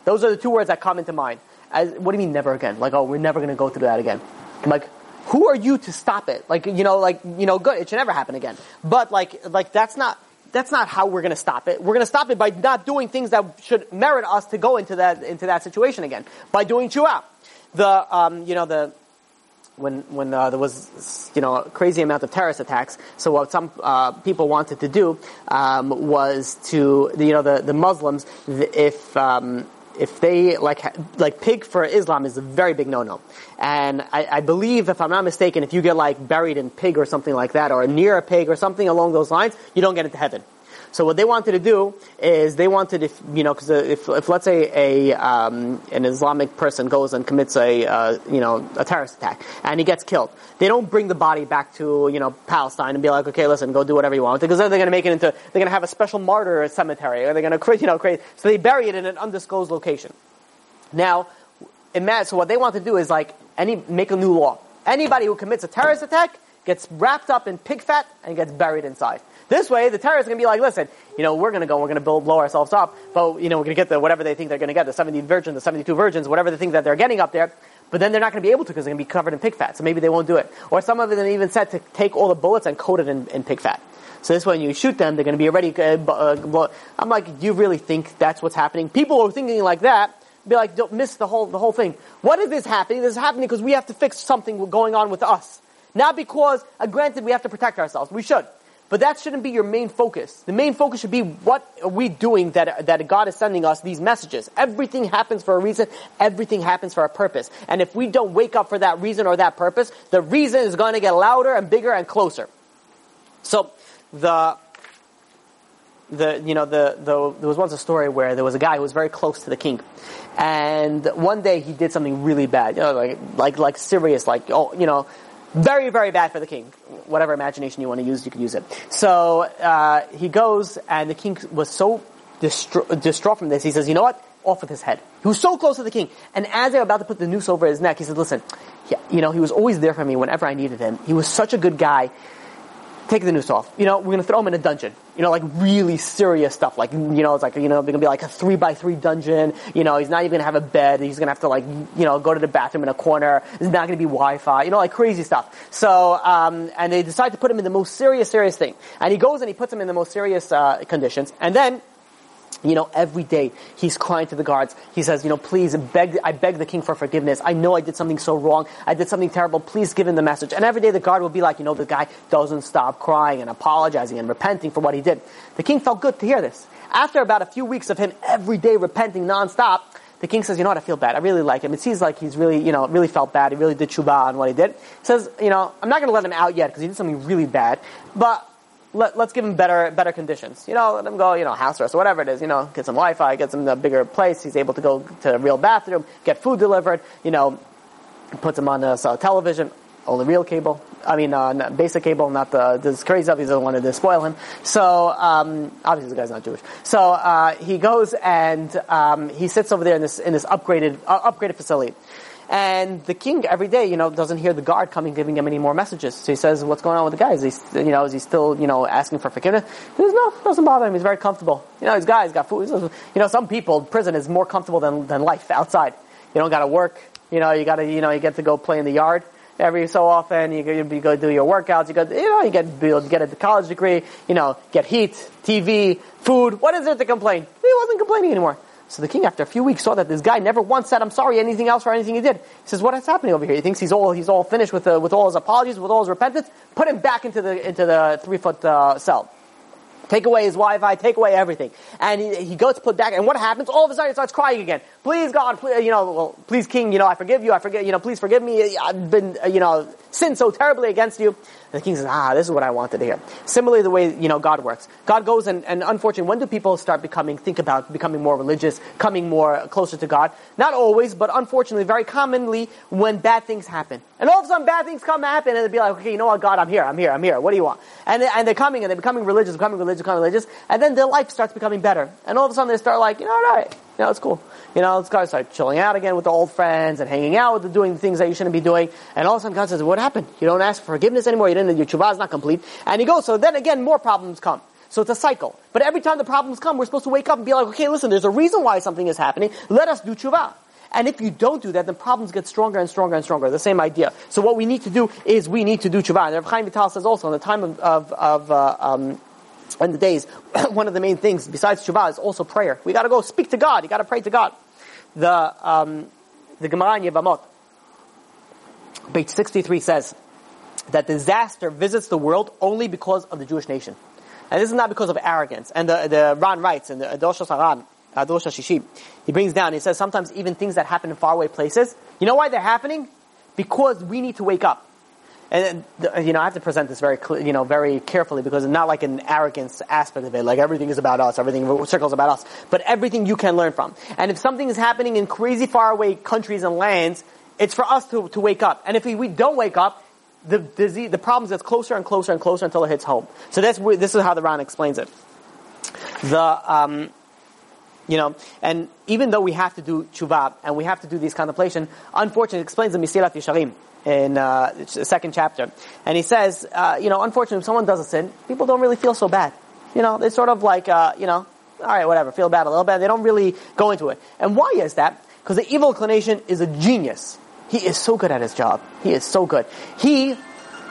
Those are the two words that come into mind. As, what do you mean never again? Like, oh, we're never going to go through that again. Like, who are you to stop it? Like, you know, like, you know, good, it should never happen again. But like, like that's not, that's not how we're to stop it. We're to stop it by not doing things that should merit us to go into that, into that situation again. By doing tshuva. The, um, you know, the, when when uh, there was you know a crazy amount of terrorist attacks. So what some uh, people wanted to do um, was to you know the the Muslims if um, if they like like pig for Islam is a very big no no, and I, I, believe if I'm not mistaken, if you get like buried in pig or something like that, or near a pig or something along those lines, you don't get into heaven. So what they wanted to do is they wanted, if you know, because if, if let's say a um, an Islamic person goes and commits a uh, you know a terrorist attack and he gets killed, they don't bring the body back to you know Palestine and be like, okay, listen, go do whatever you want, because then they're going to make it into they're going to have a special martyr cemetery, or they're going to create you know create. So they bury it in an undisclosed location. Now, imagine, so what they want to do is like any make a new law. Anybody who commits a terrorist attack gets wrapped up in pig fat and gets buried inside. This way, the terrorists are going to be like, listen, you know, we're going to go, we're going to blow ourselves up, but, you know, we're going to get the, whatever they think they're going to get, the 70 virgins, the 72 virgins, whatever they think that they're getting up there, but then they're not going to be able to because they're going to be covered in pig fat, so maybe they won't do it. Or some of them even said to take all the bullets and coat it in, in pig fat. So this way, when you shoot them, they're going to be already. Uh, uh, I'm like, you really think that's what's happening? People who are thinking like that be like, don't miss the whole the whole thing. What is this happening? This is happening because we have to fix something going on with us, not because, uh, granted, we have to protect ourselves. We should, but that shouldn't be your main focus. The main focus should be what are we doing that, that God is sending us these messages. Everything happens for a reason. Everything happens for a purpose. And if we don't wake up for that reason or that purpose, the reason is going to get louder and bigger and closer. So, the, the, you know, the, the, there was once a story where there was a guy who was very close to the king. And one day he did something really bad, you know, like, like, like serious, like, oh, you know, very, very bad for the king. Whatever imagination you want to use, you can use it. So uh, he goes, and the king was so distro- distraught from this. He says, "You know what? Off with his head." He was so close to the king, and as they were about to put the noose over his neck, he said, "Listen, yeah, you know, he was always there for me whenever I needed him. He was such a good guy take the noose off. You know, we're gonna throw him in a dungeon. You know, like really serious stuff. Like, you know, it's like, you know, they're gonna be like a three by three dungeon. You know, he's not even gonna have a bed. He's gonna have to like, you know, go to the bathroom in a corner. There's not gonna be Wi-Fi. You know, like crazy stuff. So, um, and they decide to put him in the most serious, serious thing. And he goes and he puts him in the most serious, uh, conditions. And then, you know, every day he's crying to the guards. He says, you know, please beg, I beg the king for forgiveness. I know I did something so wrong. I did something terrible. Please give him the message. And every day the guard will be like, you know, the guy doesn't stop crying and apologizing and repenting for what he did. The king felt good to hear this. After about a few weeks of him every day repenting nonstop, the king says, you know what, I feel bad. I really like him. It seems like he's really, you know, really felt bad. He really did tshuva on what he did. He says, you know, I'm not going to let him out yet because he did something really bad, but let, us give him better better conditions. You know, let him go, you know, house arrest or whatever it is. You know, get some Wi-Fi, get some a bigger place. He's able to go to a real bathroom, get food delivered. You know, puts him on a uh, television, only real cable. I mean, uh, basic cable, not the this crazy stuff. He doesn't want to spoil him. So um, obviously, the guy's not Jewish. So uh, he goes and um, he sits over there in this in this upgraded uh, upgraded facility. And the king every day, you know, doesn't hear the guard coming giving him any more messages. So he says, "What's going on with the guy? Is he, you know, is he still, you know, asking for forgiveness?" He says, "No, doesn't bother him. He's very comfortable. You know, his guy's got food. You know, some people, prison is more comfortable than than life outside. You don't got to work. You know, you got to, you know, you get to go play in the yard." every so often. You go, you go do your workouts. You go, you know, you get build, get a college degree. You know, get heat, TV, food. What is there to complain? He wasn't complaining anymore. So the king, after a few weeks, saw that this guy never once said, "I'm sorry," anything else for anything he did. He says, "What is happening over here?" He thinks he's all he's all finished with uh, with all his apologies, with all his repentance. Put him back into the into the three foot uh, cell. Take away his Wi-Fi, take away everything. And he, he goes put back, and what happens? All of a sudden he starts crying again. Please God, please, you know, well, please King, you know, I forgive you, I forget, you know, please forgive me, I've been, uh, you know, sinned so terribly against you. And the king says, ah, this is what I wanted to hear. Similarly, the way, you know, God works. God goes and, and unfortunately, when do people start becoming, think about becoming more religious, coming more closer to God? Not always, but unfortunately, very commonly when bad things happen. And all of a sudden bad things come happen and they'll be like, okay, you know what, God, I'm here, I'm here, I'm here, what do you want? And, and they're coming and they're becoming religious, becoming religious, becoming religious, and then their life starts becoming better. And all of a sudden they start like, you know all right, You know, it's cool. You know, let's go start chilling out again with the old friends and hanging out with the doing things that you shouldn't be doing. And all of a sudden God says, what happened? You don't ask for forgiveness anymore. You didn't, your tshuva is not complete. And he goes, so then again, more problems come. So it's a cycle. But every time the problems come, we're supposed to wake up and be like, okay, listen, there's a reason why something is happening. Let us do tshuva. And if you don't do that, then problems get stronger and stronger and stronger. The same idea. So what we need to do is we need to do tshuva. And Rav Chaim Vital says also, in the time of, of, of uh, um, in the days, one of the main things besides tshuva is also prayer. We got to go speak to God. You got to pray to God. The um, the Gemara in Yevamot, page sixty three says that disaster visits the world only because of the Jewish nation, and this is not because of arrogance. And the the Ran writes in the Drashos HaRan, Adosha Shishi, he brings down. He says sometimes even things that happen in faraway places. You know why they're happening? Because we need to wake up. And you know, I have to present this very, you know, very carefully because it's not like an arrogance aspect of it. Like everything is about us, everything circles about us, but everything you can learn from. And if something is happening in crazy faraway countries and lands, it's for us to, to wake up. And if we, we don't wake up, the disease, the problems gets closer and closer and closer until it hits home. So that's this is how the Ran explains it. The um, you know, and even though we have to do tshuva and we have to do these contemplation, unfortunately, it explains the Mesilat Yesharim in uh, the second chapter. And he says, uh, you know, unfortunately, if someone does a sin, people don't really feel so bad. You know, they sort of like, uh, you know, all right, whatever, feel bad a little bit. They don't really go into it. And why is that? Because the evil inclination is a genius. He is so good at his job. He is so good. He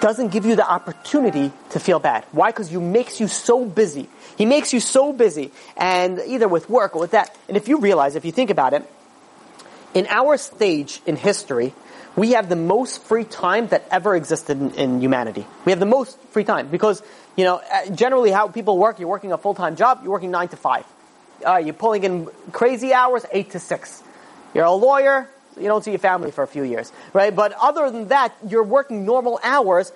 doesn't give you the opportunity to feel bad. Why? Because he makes you so busy. He makes you so busy, and either with work or with that. And if you realize, if you think about it, in our stage in history, we have the most free time that ever existed in, in, humanity. We have the most free time because, you know, uh, generally how people work, you're working a full-time job, you're working nine to five. Uh, you're pulling in crazy hours, eight to six. You're a lawyer, you don't see your family for a few years, right? But other than that, you're working normal hours.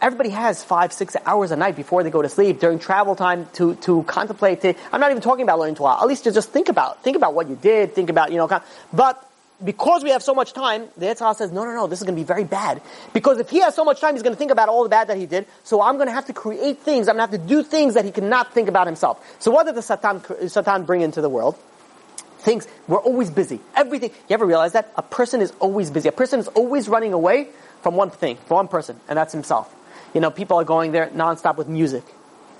Everybody has five, six hours a night before they go to sleep during travel time to, to contemplate. To, I'm not even talking about learning Torah. At least to just think about, think about what you did, think about, you know, but because we have so much time, the Yetzer says, no, no, no, this is going to be very bad. Because if he has so much time, he's going to think about all the bad that he did. So I'm going to have to create things. I'm going to have to do things that he cannot think about himself. So what did the Satan, Satan bring into the world? Things, we're always busy. Everything. You ever realize that? A person is always busy. A person is always running away from one thing, from one person, and that's himself. You know, people are going there nonstop with music.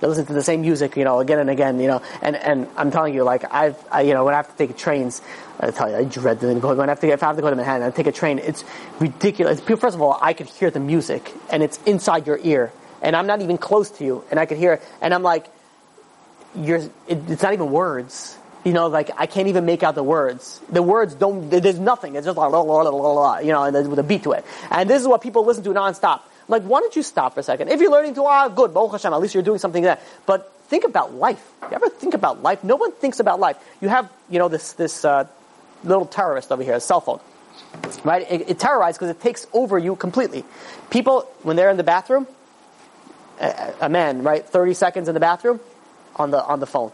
They listen to the same music, you know, again and again, you know, and, and I'm telling you, like, I've, I, you know, when I have to take trains, I tell you, I dread the, when I have to, if I have to go to Manhattan and take a train, it's ridiculous. First of all, I could hear the music, and it's inside your ear, and I'm not even close to you, and I could hear it, and I'm like, you're, it, it's not even words. You know, like, I can't even make out the words. The words don't, there's nothing. It's just like, la, la, la, la, la, you know, and with a beat to it. And this is what people listen to nonstop. Like, why don't you stop for a second? If you're learning Torah, good, Baruch Hashem, at least you're doing something there. But think about life. You ever think about life? No one thinks about life. You have, you know, this, this, uh, little terrorist over here, a cell phone. Right? It, it terrorizes because it takes over you completely. People, when they're in the bathroom, a, a man, right, 30 seconds in the bathroom, on the, on the phone.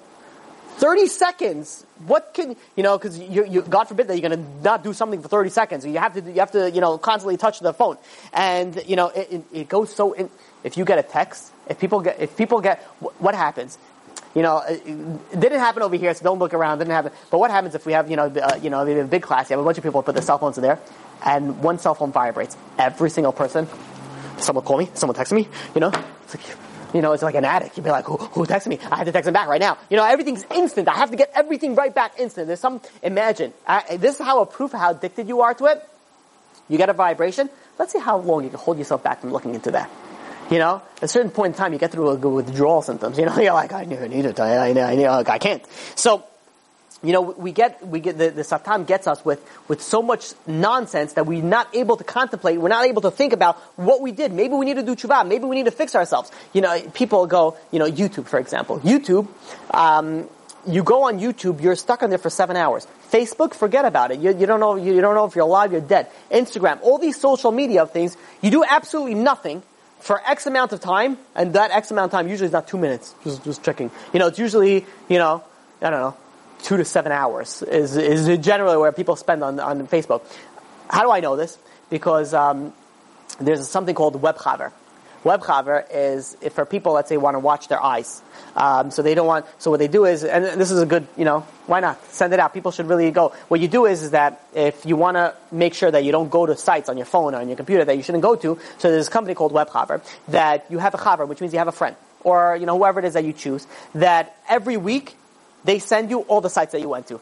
30 seconds. What can, you know, cause you, you, God forbid that you're gonna not do something for 30 seconds. You have to, you have to, you know, constantly touch the phone. And, you know, it, it, it goes so in, if you get a text, if people get, if people get, what happens? You know, it didn't happen over here, so don't look around. Didn't happen. But what happens if we have, you know, uh, you know, a big class? You have a bunch of people put their cell phones in there, and one cell phone vibrates. Every single person. Someone call me. Someone text me. You know, it's like, you know, it's like an addict. You'd be like, who, who texted me? I have to text him back right now. You know, everything's instant. I have to get everything right back instant. There's some, imagine, I, this is how a proof of how addicted you are to it. You get a vibration. Let's see how long you can hold yourself back from looking into that. You know, at a certain point in time, you get through a withdrawal symptoms. You know, you're like, I need. I, I, I, like, I can't. So, you know, we get, we get, the, the Satan gets us with, with so much nonsense that we're not able to contemplate, we're not able to think about what we did. Maybe we need to do tshuva, maybe we need to fix ourselves. You know, people go, you know, YouTube, for example. YouTube, um, you go on YouTube, you're stuck on there for seven hours. Facebook, forget about it. You, you don't know, you, you don't know if you're alive, you're dead. Instagram, all these social media things, you do absolutely nothing for X amount of time, and that X amount of time usually is not two minutes. Just, just checking. You know, it's usually, you know, I don't know, two to seven hours is, is generally where people spend on, on Facebook. How do I know this? Because um, there's something called WebChaver. Web chaver is for people, let's say, want to watch their eyes. Um, so they don't want. So what they do is, and this is a good, you know, why not send it out? People should really go. What you do is, is that if you want to make sure that you don't go to sites on your phone or on your computer that you shouldn't go to, so there's a company called Web Chaver that you have a chaver, which means you have a friend or you know whoever it is that you choose. That every week they send you all the sites that you went to.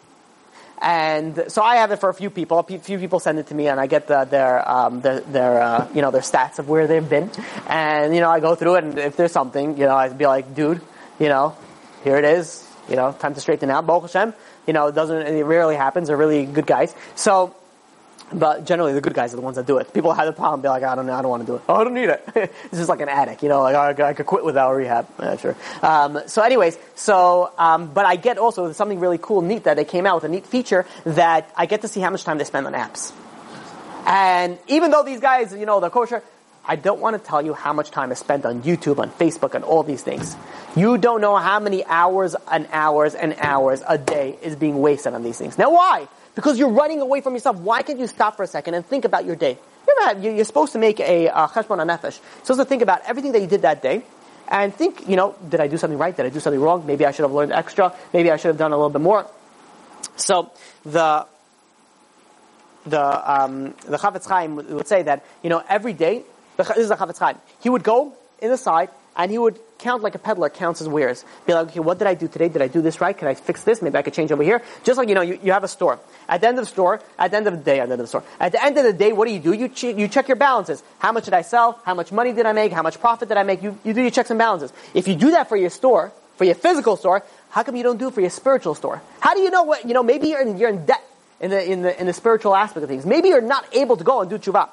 And so I have it for a few people. A few people send it to me, and I get the, their um, their, their uh, you know their stats of where they've been. And you know I go through it, and if there's something, you know I'd be like, dude, you know, here it is. You know, time to straighten out. Baruch Hashem. You know, it doesn't. It rarely happens. They're really good guys. So but generally, the good guys are the ones that do it. People have the problem, be like, I don't know, I don't want to do it. Oh, I don't need it. this is like an addict, you know, like I, I could quit without rehab. Yeah, sure. Um, so, anyways, so um, but I get also something really cool, neat that they came out with a neat feature that I get to see how much time they spend on apps. And even though these guys, you know, they're kosher, I don't want to tell you how much time is spent on YouTube, on Facebook, and all these things. You don't know how many hours and hours and hours a day is being wasted on these things. Now, why? Because you're running away from yourself. Why can't you stop for a second and think about your day? You are supposed to make a cheshbon uh, nefesh. You're supposed to think about everything that you did that day and think, you know, did I do something right? Did I do something wrong? Maybe I should have learned extra. Maybe I should have done a little bit more. So the the um, the Chafetz Chaim would say that you know every day. This is the Chafetz Chaim. He would go in the side and he would count like a peddler counts his wares. Be like, okay, what did I do today? Did I do this right? Can I fix this? Maybe I could change over here. Just like, you know, you, you have a store. At the end of the store, at the end of the day, at the end of the store, at the end of the day, what do you do? You, ch- you check your balances. How much did I sell? How much money did I make? How much profit did I make? You, you do your checks and balances. If you do that for your store, for your physical store, how come you don't do it for your spiritual store? How do you know what, you know, maybe you're in, you're in debt in the, in the, in the spiritual aspect of things. Maybe you're not able to go and do tshuva.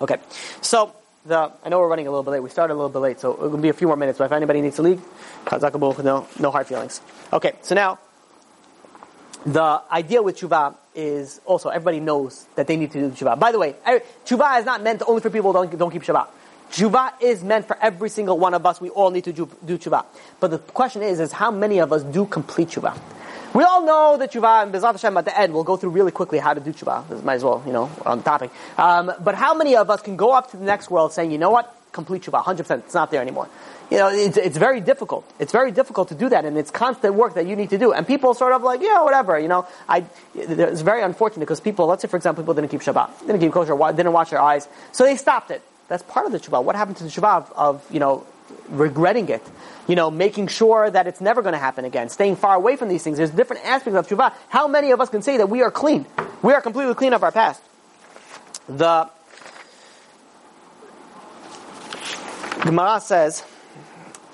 Okay. So, the, I know we're running a little bit late. We started a little bit late, so it will be a few more minutes. But if anybody needs to leave, no, no hard feelings. Okay, so now, the idea with tshuva is also everybody knows that they need to do tshuva. By the way, tshuva is not meant only for people who don't, don't keep Shabbat. Tshuva is meant for every single one of us. We all need to do, do tshuva. But the question is, is how many of us do complete tshuva? We all know that tshuva and Bezat Hashem at the end, we'll go through really quickly how to do tshuva. This might as well, you know, on the topic. Um, but how many of us can go up to the next world saying, you know what? Complete tshuva, 100%. It's not there anymore. You know, it's, it's very difficult. It's very difficult to do that, and it's constant work that you need to do. And people sort of like, yeah, whatever. You know, I, it's very unfortunate because people, let's say for example, people didn't keep Shabbat, didn't keep kosher, didn't wash their eyes, so they stopped it. That's part of the tshuva. What happened to the tshuva of, of you know, regretting it? you know, making sure that it's never going to happen again, staying far away from these things. There's different aspects of tshuva. How many of us can say that we are clean? We are completely clean of our past. The Gemara says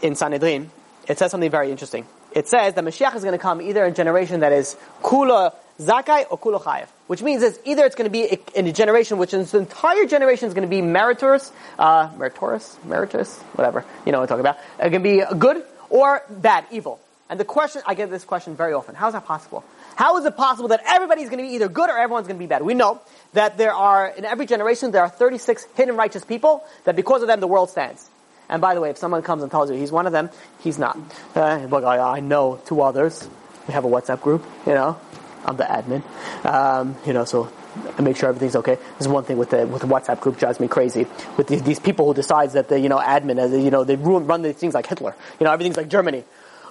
in Sanhedrin, it says something very interesting. It says that Mashiach is going to come either in a generation that is kula zakai or kula chayev. Which means it's either it's going to be in a generation which its entire generation is going to be meritorious, uh, meritorious, meritorious, whatever, you know what I'm talking about. It can be good or bad, evil. And the question, I get this question very often. How is that possible? How is it possible that everybody's going to be either good or everyone's going to be bad? We know that there are, in every generation, there are 36 hidden righteous people that because of them the world stands. And by the way, if someone comes and tells you he's one of them, he's not. Uh, I, I know two others. We have a WhatsApp group, you know. I'm the admin. Um, you know, so I make sure everything's okay. This is one thing with the with the WhatsApp group drives me crazy. With these, these people who decides that the you know admin, as you know, they ruin, run these things like Hitler. You know, everything's like Germany.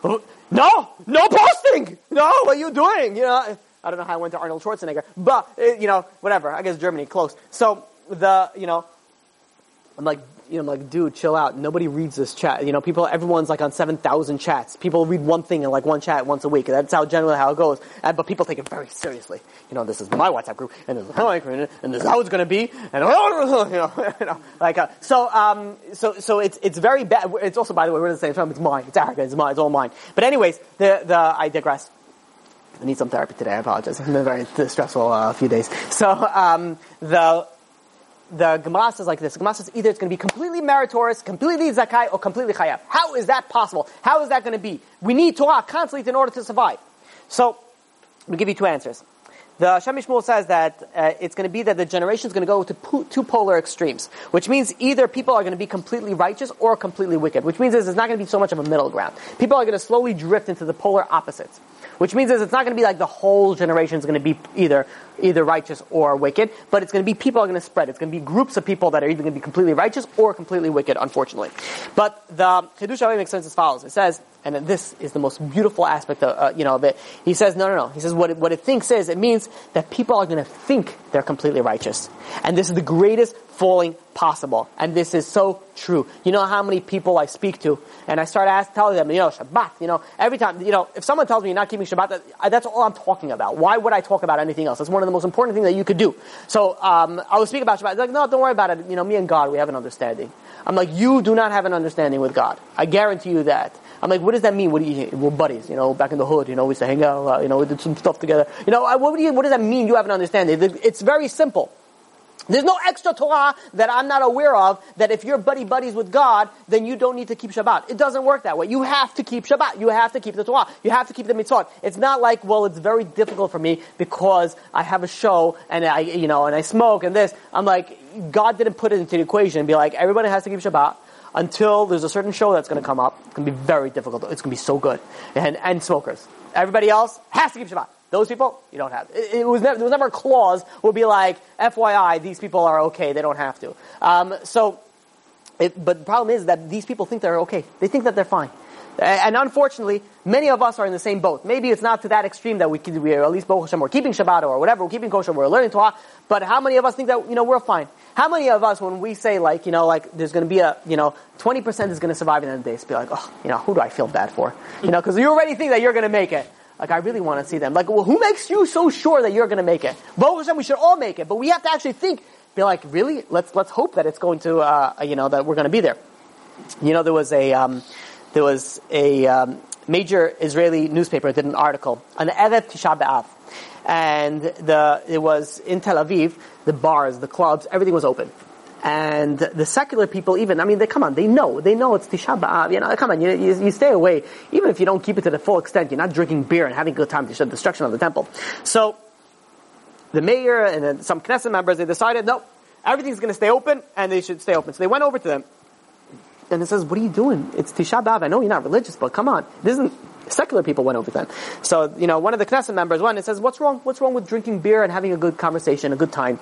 Oh, no, no posting. No, what are you doing? You know, I don't know how I went to Arnold Schwarzenegger, but eh, you know, whatever. I guess Germany close. So the you know, I'm like you know, like, dude, chill out. Nobody reads this chat. You know, people, everyone's like on 7,000 chats. People read one thing in like one chat once a week. That's how generally how it goes. And, but people take it very seriously. You know, this is my WhatsApp group, and this is how I created and this is how it's going to be, and you know, you know like, uh, so, um, so, so it's, it's very bad. It's also, by the way, we're in the same time. It's mine. It's arrogant. It's mine. It's all mine. But anyways, the, the, I digress. I need some therapy today. I apologize. It's been a very stressful uh, few days. So, um, the, the Gemara says like this. Gemara says either it's going to be completely meritorious, completely zakai, or completely chayav. How is that possible? How is that going to be? We need Torah constantly in order to survive. So, we give you two answers. The Shem MiShmuel says that uh, it's going to be that the generation is going to go to po- two polar extremes, which means either people are going to be completely righteous or completely wicked, which means there's not going to be so much of a middle ground. People are going to slowly drift into the polar opposites. Which means is it's not going to be like the whole generation is going to be either either righteous or wicked, but it's going to be people are going to spread. It's going to be groups of people that are either going to be completely righteous or completely wicked, unfortunately. But the Chidush makes sense as follows. It says, and this is the most beautiful aspect of, uh, you know, of it. He says, no, no, no. He says what it, what it thinks is, it means that people are going to think they're completely righteous. And this is the greatest falling possible. And this is so true. You know how many people I speak to, and I start asking, telling them, you know, Shabbat, you know, every time, you know, if someone tells me you're not keeping Shabbat, that, that's all I'm talking about. Why would I talk about anything else? It's one of the most important things that you could do. So, um, I will speak about Shabbat. Like, no, don't worry about it. You know, me and God, we have an understanding. I'm like, you do not have an understanding with God. I guarantee you that. I'm like, what does that mean? What do you, we're buddies, you know, back in the hood, you know, we used to hang out you know, we did some stuff together. You know, what, do you, what does that mean? You have an understanding. It's very simple. There's no extra Torah that I'm not aware of that if you're buddy buddies with God, then you don't need to keep Shabbat. It doesn't work that way. You have to keep Shabbat. You have to keep the Torah. You have to keep the mitzvot. It's not like, well, it's very difficult for me because I have a show and I, you know, and I smoke and this. I'm like, God didn't put it into the equation and be like, everybody has to keep Shabbat until there's a certain show that's going to come up. It's going to be very difficult. It's going to be so good. And, and smokers. Everybody else has to keep Shabbat. Those people, you don't have. It, it was never, there was never a clause would be like, FYI, these people are okay. They don't have to. Um, so, it, but the problem is that these people think they're okay. They think that they're fine. And unfortunately, many of us are in the same boat. Maybe it's not to that extreme that we can, we are at least Hashem, we're keeping Shabbat or whatever, we're keeping kosher, we're learning Torah. But how many of us think that, you know, we're fine? How many of us, when we say like, you know, like, there's gonna be a, you know, 20% is gonna survive in the days, be like, oh, you know, who do I feel bad for? You know, cause you already think that you're gonna make it. Like, I really want to see them. Like, well, who makes you so sure that you're going to make it? Baruch Hashem, we should all make it, but we have to actually think, be like, really? Let's, let's hope that it's going to, uh, you know, that we're going to be there. You know, there was a, um, there was a, um, major Israeli newspaper did an article on Erev Tisha B'Av. And the, it was in Tel Aviv, the bars, the clubs, everything was open. And the secular people, even, I mean, they come on, they know, they know it's Tisha B'Av, you know, come on, you, you, you, stay away. Even if you don't keep it to the full extent, you're not drinking beer and having a good time to the destruction of the temple. So, the mayor and some Knesset members, they decided, no, everything's gonna stay open, and they should stay open. So they went over to them, and it says, what are you doing? It's Tisha B'Av, I know you're not religious, but come on, this isn't, secular people went over them. So, you know, one of the Knesset members went and says, what's wrong? What's wrong with drinking beer and having a good conversation, a good time?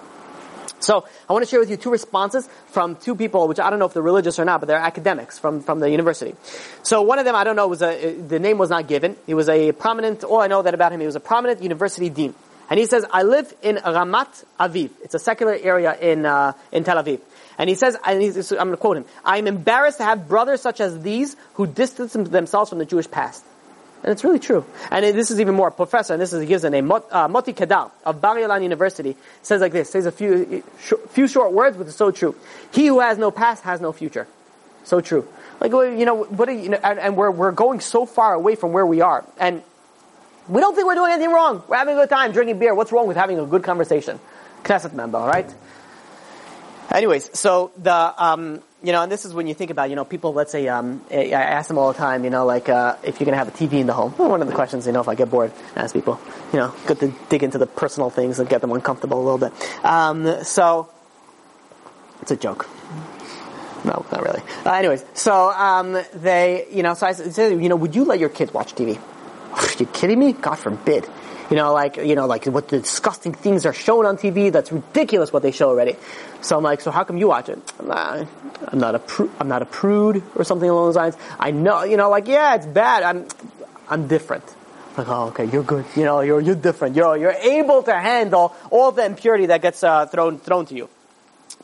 So I want to share with you two responses from two people, which I don't know if they're religious or not, but they're academics from, from the university. So one of them, I don't know, was a, the name was not given. He was a prominent, all I know that about him, he was a prominent university dean. And he says, I live in Ramat Aviv. It's a secular area in, uh, in Tel Aviv. And he says, and I'm going to quote him, I am embarrassed to have brothers such as these who distance themselves from the Jewish past. And it's really true. And this is even more. A professor, and this is, he gives a name, uh, Moti Kedar of Bar Ilan University, says like this, says a few, few short words, but it's so true. He who has no past has no future. So true. Like, you know, what you know, and, and we're, we're going so far away from where we are. And we don't think we're doing anything wrong. We're having a good time, drinking beer. What's wrong with having a good conversation? Knesset member, right? Anyways, so the, um, you know, and this is when you think about, you know, people, let's say, um, I ask them all the time, you know, like, uh, if you're to have a TV in the home. One of the questions, you know, if I get bored, I ask people, you know, good to dig into the personal things and get them uncomfortable a little bit. Um, so, it's a joke. No, not really. Uh, anyways, so, um, they, you know, so I said, you know, would you let your kids watch TV? Are you kidding me? God forbid. You know, like, you know, like what the disgusting things are shown on TV. That's ridiculous what they show already. So I'm like, so how come you watch it? I'm not a, pr- I'm not a prude or something along those lines. I know, you know, like, yeah, it's bad. I'm, I'm different. Like, oh, okay, you're good. You know, you're, you're different. You're, you're able to handle all the impurity that gets, uh, thrown, thrown to you.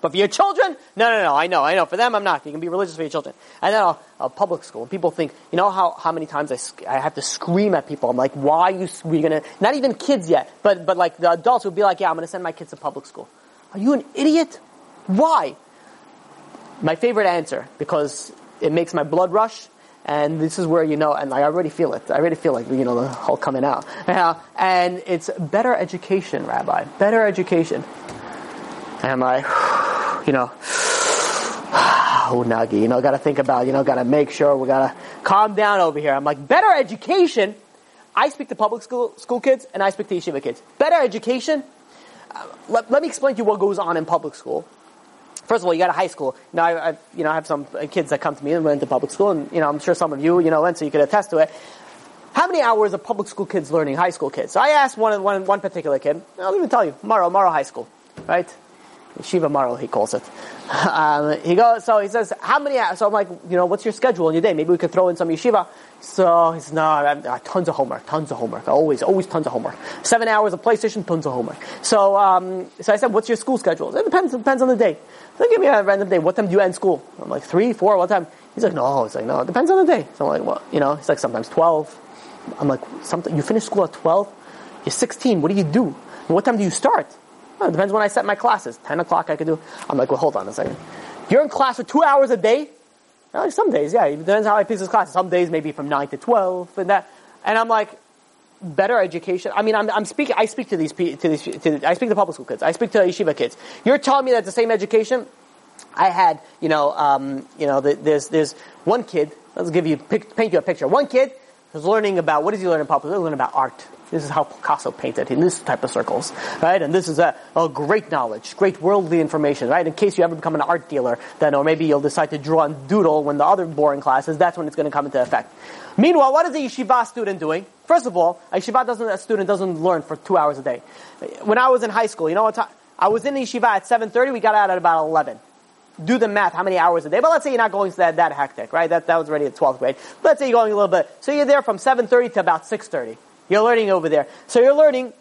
But for your children, no, no, no, I know, I know. For them, I'm not. You can be religious for your children. And then a, public school, And people think, you know how, how many times I, I have to scream at people. I'm like, why are you, we gonna, not even kids yet, but, but like the adults would be like, yeah, I'm gonna send my kids to public school. Are you an idiot? Why? My favorite answer, because it makes my blood rush, and this is where you know, and I already feel it. I already feel like you know the whole coming out. Yeah, and it's better education, Rabbi. Better education. And I'm like, you know, oh Nagi, you know, got to think about, you know, got to make sure we got to calm down over here. I'm like, better education. I speak to public school school kids and I speak to yeshiva kids. Better education. Uh, let, let me explain to you what goes on in public school. First of all, you got a high school. Now, I, I, you know, I have some kids that come to me and went to public school, and you know, I'm sure some of you, you know, went, so you could attest to it. how many hours are public school kids learning, high school kids? So I asked one, one, one particular kid, I'll even tell you, Murrow, Murrow High School, right? Shiva Murrow, he calls it. Um, he goes, so he says, how many hours? So I'm like, you know, what's your schedule in your day? Maybe we could throw in some yeshiva. So he's no, uh, tons of homework, tons of homework, always, always tons of homework. Seven hours of PlayStation, tons of homework. So, um, so I said, what's your school schedule? It depends, it depends on the day. So give me a random day. What time do you end school? I'm like, three, four, what time? He's like, no. It's like, no, it depends on the day. So I'm like, well, you know, he's like, sometimes 12. I'm like, something, you finish school at 12? You're 16. What do you do? What time do you start? Well, it depends when I set my classes. 10 o'clock I could do. I'm like, well, hold on a second. You're in class for two hours a day? Like some days, yeah. It depends how I piece this class. Some days maybe from 9 to 12 and that. And I'm like, better education. I mean, I'm, I'm speaking, I speak to these, to these, to, I speak to public school kids. I speak to yeshiva kids. You're telling me that the same education? I had, you know, um, you know, the, there's, there's one kid, let's give you, paint you a picture. One kid who's learning about, what does he learn in public? He's learning about art. This is how Picasso painted in this type of circles, right? And this is a, a, great knowledge, great worldly information, right? In case you ever become an art dealer, then, or maybe you'll decide to draw and doodle when the other boring classes, that's when it's going to come into effect. Meanwhile, what is a yeshiva student doing? First of all, a yeshiva doesn't, a student doesn't learn for two hours a day. When I was in high school, you know what time? I was in the yeshiva at 7.30, we got out at about 11 do the math, how many hours a day. But let's say you're not going that, that hectic, right? That, that was already at 12th grade. Let's say you're going a little bit. So you're there from 7.30 to about 6.30. You're learning over there. So you're learning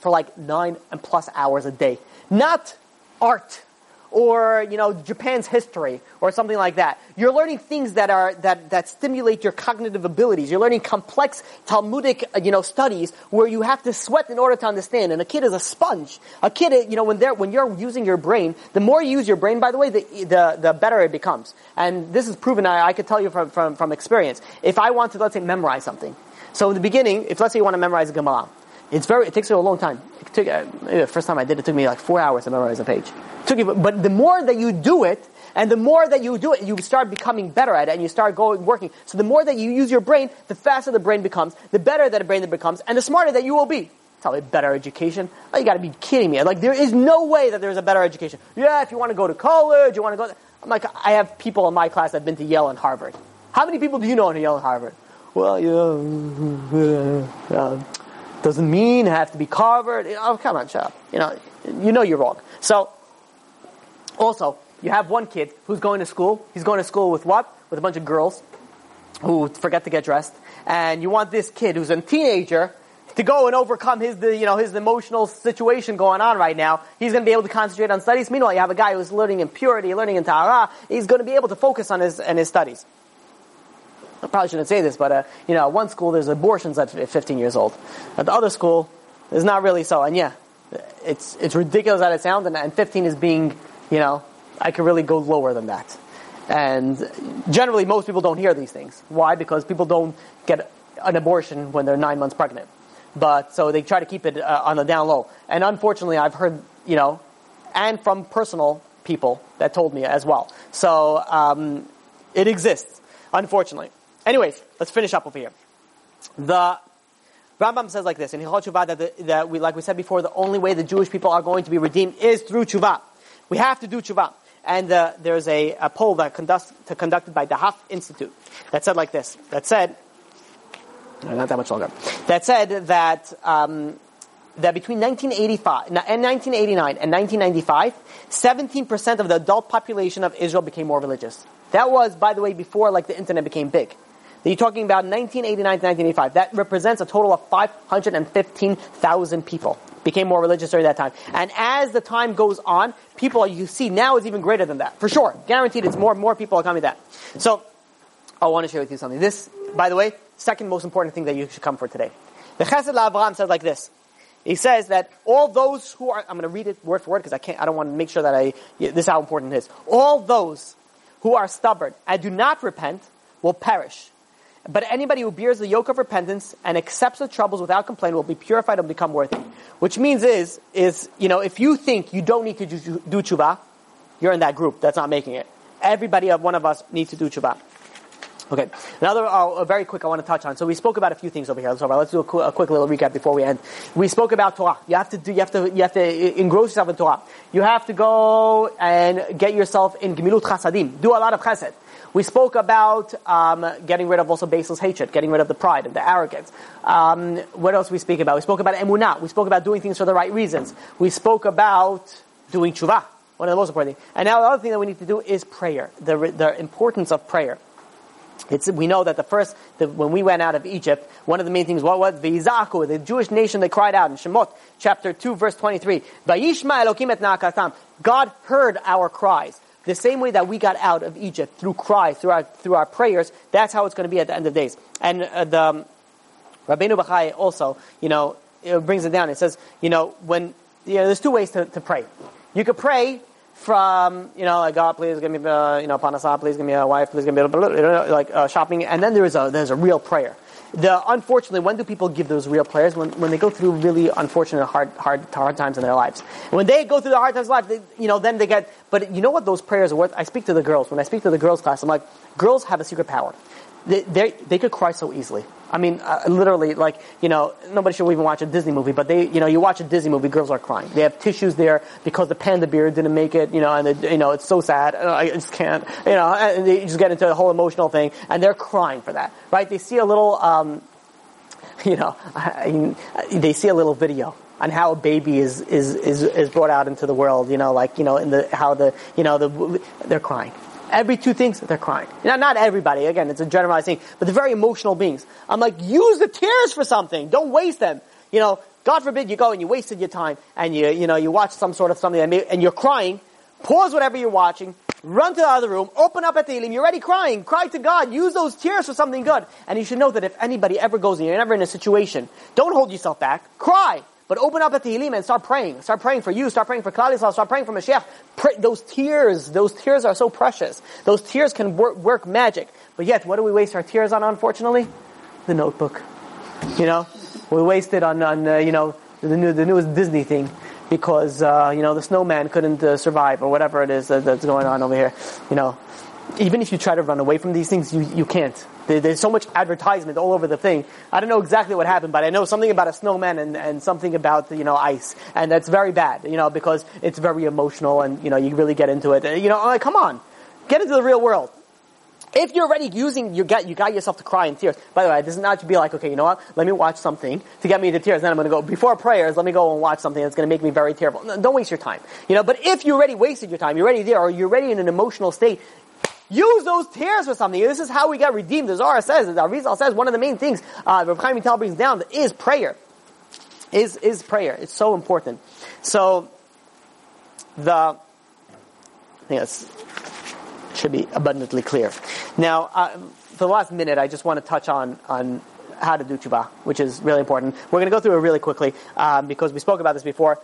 for like nine and plus hours a day. Not art or, you know, Japan's history or something like that. You're learning things that are, that, that stimulate your cognitive abilities. You're learning complex Talmudic, uh, you know, studies where you have to sweat in order to understand. And a kid is a sponge. A kid, you know, when they're, when you're using your brain, the more you use your brain, by the way, the, the, the better it becomes. And this is proven, I, I could tell you from, from, from experience. If I want to, let's say, memorize something, so in the beginning, if let's say you want to memorize a Gemara, it's very, it takes you a long time. It took, uh, the first time I did it, it took me like four hours to memorize a page. It took you, but the more that you do it, and the more that you do it, you start becoming better at it, and you start going, working. So the more that you use your brain, the faster the brain becomes, the better that the brain that becomes, and the smarter that you will be. Me better education. Oh, you gotta be kidding me. Like, there is no way that there's a better education. Yeah, if you want to go to college, you want to go, I'm like, I have people in my class that have been to Yale and Harvard. How many people do you know in Yale and Harvard? Well, you know, uh, doesn't mean I have to be covered. Oh, come on, shut up. You know, you know you're wrong. So, also, you have one kid who's going to school. He's going to school with what? With a bunch of girls who forget to get dressed. And you want this kid who's a teenager to go and overcome his, you know, his emotional situation going on right now. He's going to be able to concentrate on studies. Meanwhile, you have a guy who's learning in purity, learning in Tahara. He's going to be able to focus on his, on his studies. I probably shouldn't say this, but uh, you know, at one school there's abortions at 15 years old. At the other school, it's not really so. And yeah, it's it's ridiculous that it sounds, and, and 15 is being, you know, I could really go lower than that. And generally, most people don't hear these things. Why? Because people don't get an abortion when they're nine months pregnant. But so they try to keep it uh, on the down low. And unfortunately, I've heard, you know, and from personal people that told me as well. So um, it exists, unfortunately. Anyways, let's finish up over here. The Rambam says like this in Hilchot Tshuva that, the, that we, like we said before, the only way the Jewish people are going to be redeemed is through Tshuva. We have to do Tshuva. And uh, there's a, a, poll that conducted by the Huff Institute that said like this. That said, not that much longer. That said that um, that between 1985 and 1989 and 1995, 17% of the adult population of Israel became more religious. That was, by the way, before like the internet became big that you're talking about 1989 to 1985. That represents a total of 515,000 people became more religious during that time. And as the time goes on, people you see now is even greater than that. For sure. Guaranteed it's more and more people are coming that. So, I want to share with you something. This, by the way, second most important thing that you should come for today. The Chesed LaAvraham says like this. He says that all those who are, I'm going to read it word for word because I can't, I don't want to make sure that I, this is how important it is. All those who are stubborn and do not repent will perish. But anybody who bears the yoke of repentance and accepts the troubles without complaint will be purified and become worthy. Which means is, is, you know, if you think you don't need to do, do tshuva, you're in that group that's not making it. Everybody, of one of us, needs to do tshuva. Okay. Another, uh, very quick, I want to touch on. So we spoke about a few things over here. So let's do a, qu- a, quick little recap before we end. We spoke about Torah. You have to do, you have to, you have to engross yourself in Torah. You have to go and get yourself in Gemilut Chasadim. Do a lot of chesed. We spoke about um, getting rid of also baseless hatred, getting rid of the pride and the arrogance. Um, what else we speak about? We spoke about emunah. We spoke about doing things for the right reasons. We spoke about doing tshuva, one of the most important things. And now the other thing that we need to do is prayer, the, the importance of prayer. It's, we know that the first, the, when we went out of Egypt, one of the main things, what was V'izaku, the Jewish nation that cried out in Shemot, chapter 2, verse 23. Vayishma Elokim et na'akatam. God heard our cries. The same way that we got out of Egypt through cries, through our, through our prayers, that's how it's going to be at the end of days. And uh, the um, Rabbeinu Bachai also, you know, it brings it down. It says, you know, when, you know, there's two ways to, to pray. You could pray from, you know, like, God, please give me, uh, you know, parnasa, please give me a wife, please give me, a, like, uh, shopping, and then there is a, there's a real prayer. The, unfortunately, when do people give those real prayers? When, when they go through really unfortunate, hard, hard, hard times in their lives. When they go through the hard times in life, they, you know, then they get, but you know what those prayers are worth? I speak to the girls. When I speak to the girls class, I'm like, girls have a secret power. They, they, they could cry so easily. I mean, uh, literally, like, you know, nobody should even watch a Disney movie, but they, you know, you watch a Disney movie, girls are crying. They have tissues there because the panda bear didn't make it, you know, and, it, you know, it's so sad. Uh, I just can't, you know, and they just get into the whole emotional thing, and they're crying for that, right? They see a little, um, you know, I, they see a little video on how a baby is, is, is, is brought out into the world, you know, like, you know, in the, how the, you know, the, they're crying. Every two things, they're crying. Now, not everybody, again, it's a generalized thing, but they're very emotional beings. I'm like, use the tears for something. Don't waste them. You know, God forbid you go and you wasted your time and you, you know, you watch some sort of something and you're crying. Pause whatever you're watching, run to the other room, open up at the you're already crying, cry to God, use those tears for something good. And you should know that if anybody ever goes and you're ever in a situation, don't hold yourself back, cry. But open up at the Tehillim and start praying. Start praying for you. Start praying for Klal Yisrael. Start praying for Mashiach. Pray, those tears, those tears are so precious. Those tears can work, work magic. But yet, what do we waste our tears on? Unfortunately, the Notebook. You know, we waste it on, on uh, you know the new the newest Disney thing because uh, you know the snowman couldn't uh, survive or whatever it is that, that's going on over here. You know, even if you try to run away from these things, you, you can't. There's so much advertisement all over the thing. I don't know exactly what happened, but I know something about a snowman and, and something about, you know, ice. And that's very bad, you know, because it's very emotional and, you know, you really get into it. You know, like, come on. Get into the real world. If you're already using, you got, you got yourself to cry in tears. By the way, this is not to be like, okay, you know what? Let me watch something to get me to tears. Then I'm going to go, before prayers, let me go and watch something that's going to make me very tearful. No, don't waste your time. You know, but if you already wasted your time, you're already there, or you're already in an emotional state, Use those tears for something. This is how we get redeemed. The Zohar says, the Arizal says, one of the main things uh, Rav Chaim Vital brings down is prayer. Is is prayer? It's so important. So the I think that's should be abundantly clear. Now, uh, for the last minute, I just want to touch on on how to do tshuva, which is really important. We're going to go through it really quickly um, because we spoke about this before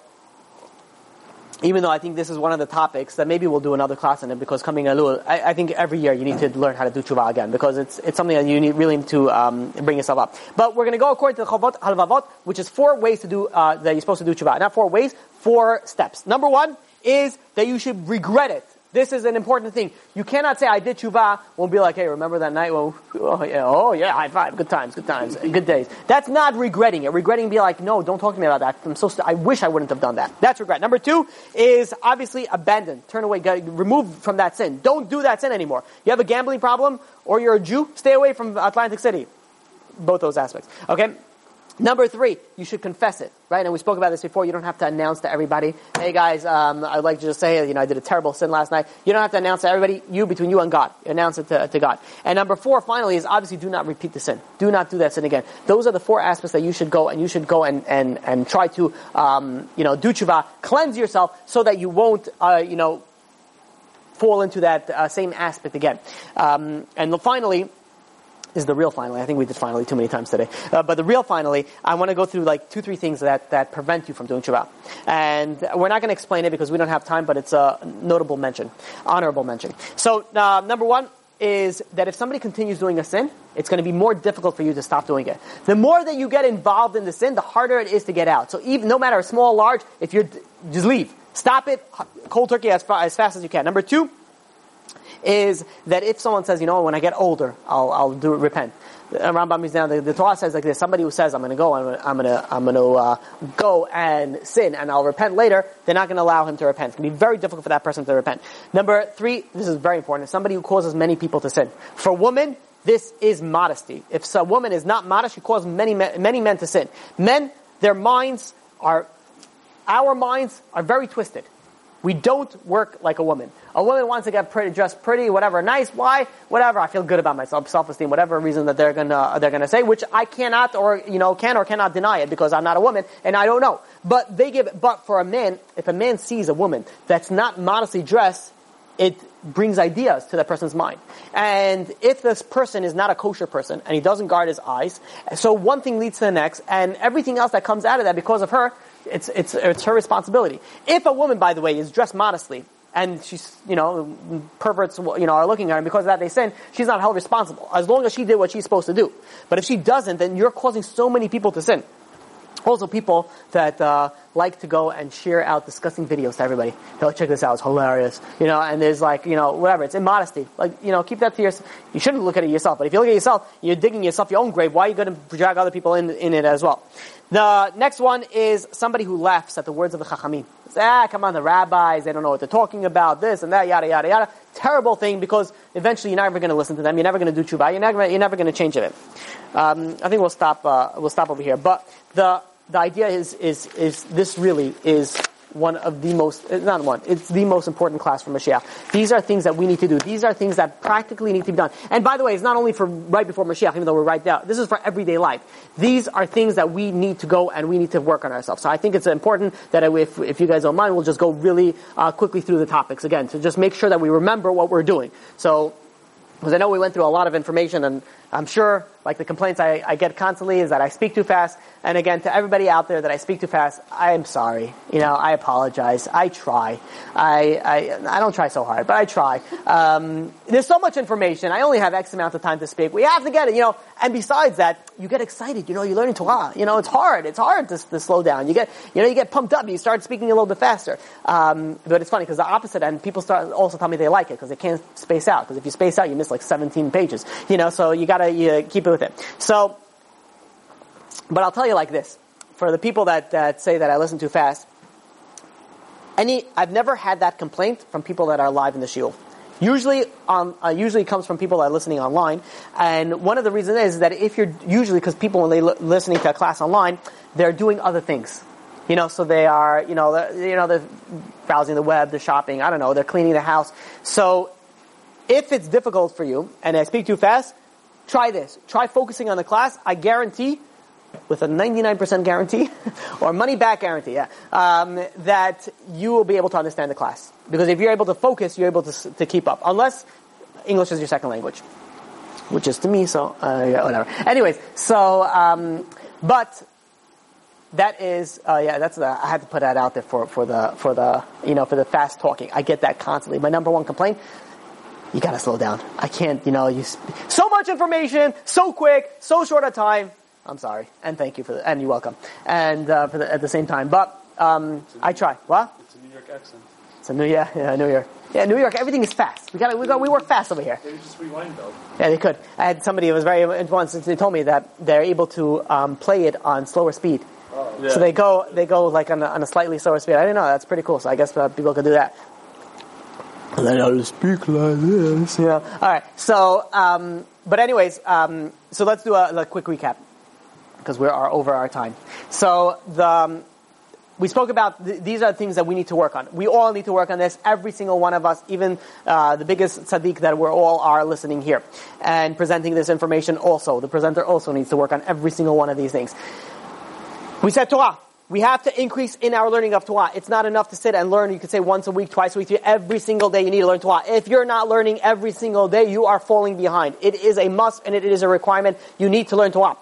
even though I think this is one of the topics that maybe we'll do another class on it because coming Elul, I, I think every year you need to learn how to do tshuva again because it's it's something that you need really to um, bring yourself up. But we're going to go according to the Chovot Halvavot, which is four ways to do uh, that you're supposed to do tshuva. Not four ways, four steps. Number one is that you should regret it. This is an important thing. You cannot say, I did tshuva, won't be like, hey, remember that night? Well, oh yeah, oh yeah, high five, good times, good times, good days. That's not regretting it. Regretting be like, no, don't talk to me about that. I'm so, st- I wish I wouldn't have done that. That's regret. Number two is obviously abandon. Turn away, remove from that sin. Don't do that sin anymore. You have a gambling problem, or you're a Jew, stay away from Atlantic City. Both those aspects. Okay? Number three, you should confess it, right? And we spoke about this before. You don't have to announce to everybody, "Hey guys, um, I'd like to just say, you know, I did a terrible sin last night." You don't have to announce to everybody. You between you and God, announce it to, to God. And number four, finally, is obviously do not repeat the sin. Do not do that sin again. Those are the four aspects that you should go and you should go and and and try to, um, you know, do tshuva, cleanse yourself, so that you won't, uh, you know, fall into that uh, same aspect again. Um, and finally is the real finally. I think we did finally too many times today. Uh, but the real finally, I want to go through like two, three things that, that prevent you from doing tshuva. And we're not going to explain it because we don't have time, but it's a notable mention, honorable mention. So, uh, number one is that if somebody continues doing a sin, it's going to be more difficult for you to stop doing it. The more that you get involved in the sin, the harder it is to get out. So even, no matter small large, if you're, just leave. Stop it cold turkey as, far, as fast as you can. Number two, is that if someone says, you know, when I get older, I'll, I'll do repent. The Rambam is now The, the Torah says like this: somebody who says, "I'm going to go, I'm going to, I'm going to uh, go and sin, and I'll repent later," they're not going to allow him to repent. It's going to be very difficult for that person to repent. Number three, this is very important: somebody who causes many people to sin. For women, this is modesty. If a woman is not modest, she causes many many men to sin. Men, their minds are, our minds are very twisted. We don't work like a woman. A woman wants to get pretty, dressed pretty, whatever, nice. Why? Whatever. I feel good about myself, self-esteem, whatever reason that they're gonna uh, they're gonna say, which I cannot or you know can or cannot deny it because I'm not a woman and I don't know. But they give. But for a man, if a man sees a woman that's not modestly dressed, it brings ideas to that person's mind. And if this person is not a kosher person and he doesn't guard his eyes, so one thing leads to the next, and everything else that comes out of that because of her it's, it's, it's her responsibility. If a woman, by the way, is dressed modestly, and she's, you know, perverts, you know, are looking at her, and because of that they sin, she's not held responsible. As long as she did what she's supposed to do. But if she doesn't, then you're causing so many people to sin. Also, people that uh, like to go and share out disgusting videos to everybody. Oh, check this out; it's hilarious. You know, and there's like, you know, whatever. It's immodesty. Like, you know, keep that to yourself. You shouldn't look at it yourself. But if you look at yourself, you're digging yourself your own grave. Why are you going to drag other people in in it as well? The next one is somebody who laughs at the words of the Chachamim. Ah, come on, the rabbis, they don't know what they're talking about, this and that, yada, yada, yada. Terrible thing because eventually you're never going to listen to them, you're never going to do tshuva, you're never, you're never going to change it. Um, I think we'll stop, uh, we'll stop over here. But the, the idea is, is, is this really is one of the most, uh, not one, it's the most important class for Mashiach. These are things that we need to do. These are things that practically need to be done. And by the way, it's not only for right before Mashiach, even though we're right now. This is for everyday life. These are things that we need to go and we need to work on ourselves. So I think it's important that if, if you guys don't mind, we'll just go really uh, quickly through the topics again to just make sure that we remember what we're doing. So, because I know we went through a lot of information and I'm sure, like the complaints I, I, get constantly is that I speak too fast. And again, to everybody out there that I speak too fast, I am sorry. You know, I apologize. I try. I, I, I don't try so hard, but I try. Um, there's so much information. I only have X amount of time to speak. We have to get it, you know. And besides that, you get excited. You know, you're learning Torah. You know, it's hard. It's hard to, to slow down. You get, you know, you get pumped up. You start speaking a little bit faster. Um, but it's funny because the opposite end, people start also tell me they like it because they can't space out. Because if you space out, you miss like 17 pages. You know, so you got gotta you keep it with it. So, but I'll tell you like this: for the people that, that say that I listen too fast, any I've never had that complaint from people that are live in the shiur. Usually, um, uh, usually comes from people that are listening online, and one of the reasons is that if you're usually because people when they are listening to a class online, they're doing other things. You know, so they are, you know, you know, they're browsing the web, they're shopping, I don't know, they're cleaning the house. So, if it's difficult for you, and I speak too fast, Try this. Try focusing on the class. I guarantee, with a 99% guarantee, or money back guarantee, yeah, um, that you will be able to understand the class. Because if you're able to focus, you're able to, to keep up. Unless English is your second language. Which is to me, so, uh, yeah, whatever. Anyways, so, um, but, that is, uh, yeah, that's the, I had to put that out there for, for the, for the, you know, for the fast talking. I get that constantly. My number one complaint, you gotta slow down. I can't, you know, you, so much information, so quick, so short a time. I'm sorry, and thank you for the, and you're welcome. And uh, for the, at the same time, but um, I try. What? It's a New York accent. It's a New yeah, yeah, New York. Yeah, New York. Everything is fast. We got we got we work fast over here. They just rewind though. Yeah, they could. I had somebody who was very once. They told me that they're able to um, play it on slower speed. Oh. Yeah. So they go they go like on a, on a slightly slower speed. I didn't know. That's pretty cool. So I guess uh, people could do that. How to speak like this. Yeah. All right. So, um, but anyways, um, so let's do a, a quick recap because we are over our time. So the um, we spoke about th- these are the things that we need to work on. We all need to work on this. Every single one of us, even uh, the biggest tzaddik that we're all are listening here and presenting this information. Also, the presenter also needs to work on every single one of these things. We said Torah. We have to increase in our learning of Torah. It's not enough to sit and learn. You could say once a week, twice a week, every single day you need to learn Torah. If you're not learning every single day, you are falling behind. It is a must and it is a requirement. You need to learn Torah.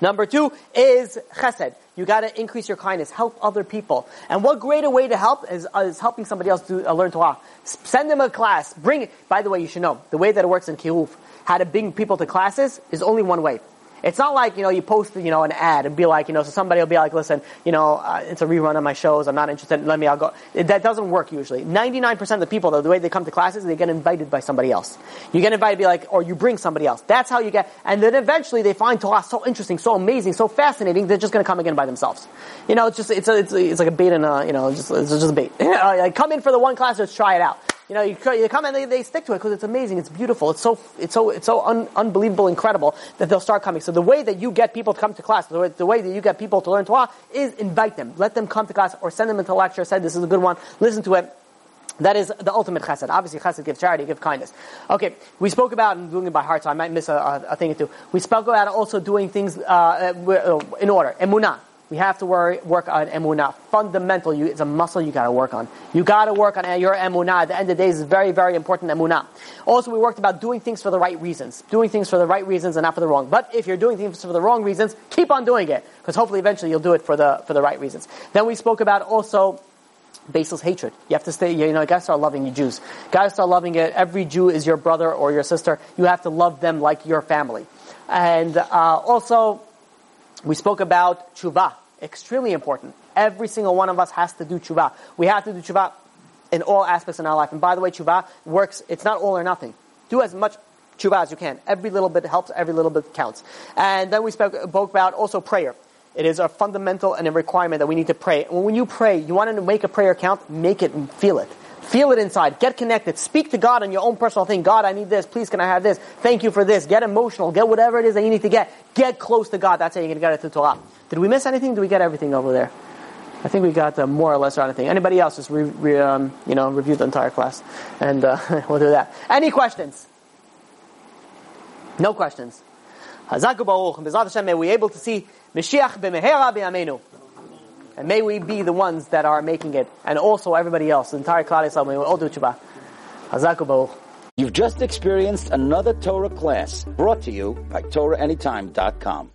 Number two is chesed. You gotta increase your kindness. Help other people. And what greater way to help is, is helping somebody else to uh, learn Torah. Send them a class. Bring it. By the way, you should know, the way that it works in Kiruv, how to bring people to classes is only one way. It's not like, you know, you post, you know, an ad and be like, you know, so somebody will be like, listen, you know, uh, it's a rerun of my shows. I'm not interested. Let me, I'll go. It, that doesn't work usually. 99% of the people, though, the way they come to classes, they get invited by somebody else. You get invited, be like, or you bring somebody else. That's how you get, and then eventually they find Torah so interesting, so amazing, so fascinating, they're just going to come again by themselves. You know, it's just, it's a, it's, a, it's like a bait and a, you know, just, it's just a bait. like, come in for the one class, let's try it out. You know, you, you come and they, they stick to it because it's amazing, it's beautiful, it's so it's so it's so un, unbelievable, incredible that they'll start coming. So the way that you get people to come to class, the way, the way that you get people to learn Torah is invite them, let them come to class, or send them into lecture. Say this is a good one, listen to it. That is the ultimate chesed. Obviously, chesed gives charity, give kindness. Okay, we spoke about doing it by heart, so I might miss a, a, thing or two. We spoke about also doing things uh, in order. Emunah. We have to worry, work on emunah. Fundamental, you, it's a muscle you gotta work on. You gotta work on your emunah. At the end of the day, is very, very important emunah. Also, we worked about doing things for the right reasons. Doing things for the right reasons and not for the wrong. But if you're doing things for the wrong reasons, keep on doing it. Because hopefully eventually you'll do it for the, for the right reasons. Then we spoke about also, baseless hatred. You have to stay, you know, you gotta start loving you Jews. Gotta start loving it. Every Jew is your brother or your sister. You have to love them like your family. And, uh, also, we spoke about tshuva, extremely important. Every single one of us has to do tshuva. We have to do tshuva in all aspects in our life. And by the way, tshuva works, it's not all or nothing. Do as much tshuva as you can. Every little bit helps, every little bit counts. And then we spoke, spoke about also prayer. It is a fundamental and a requirement that we need to pray. When you pray, you want to make a prayer count, make it feel it. Feel it inside. Get connected. Speak to God on your own personal thing. God, I need this. Please, can I have this? Thank you for this. Get emotional. Get whatever it is that you need to get. Get close to God. That's how you're going to get it to Torah. Did we miss anything? Did we get everything over there? I think we got uh, more or less anything. Anybody else? Just re, re, um, you know review the entire class, and uh, we'll do that. Any questions? No questions. Hazaku Baruch. May we able to see Mashiach b'mehera b'amenu. And may we be the ones that are making it, and also everybody else, the entire Klal Yisrael, may we all do tshuva. Hazaku You've just experienced another Torah class brought to you by TorahAnytime.com.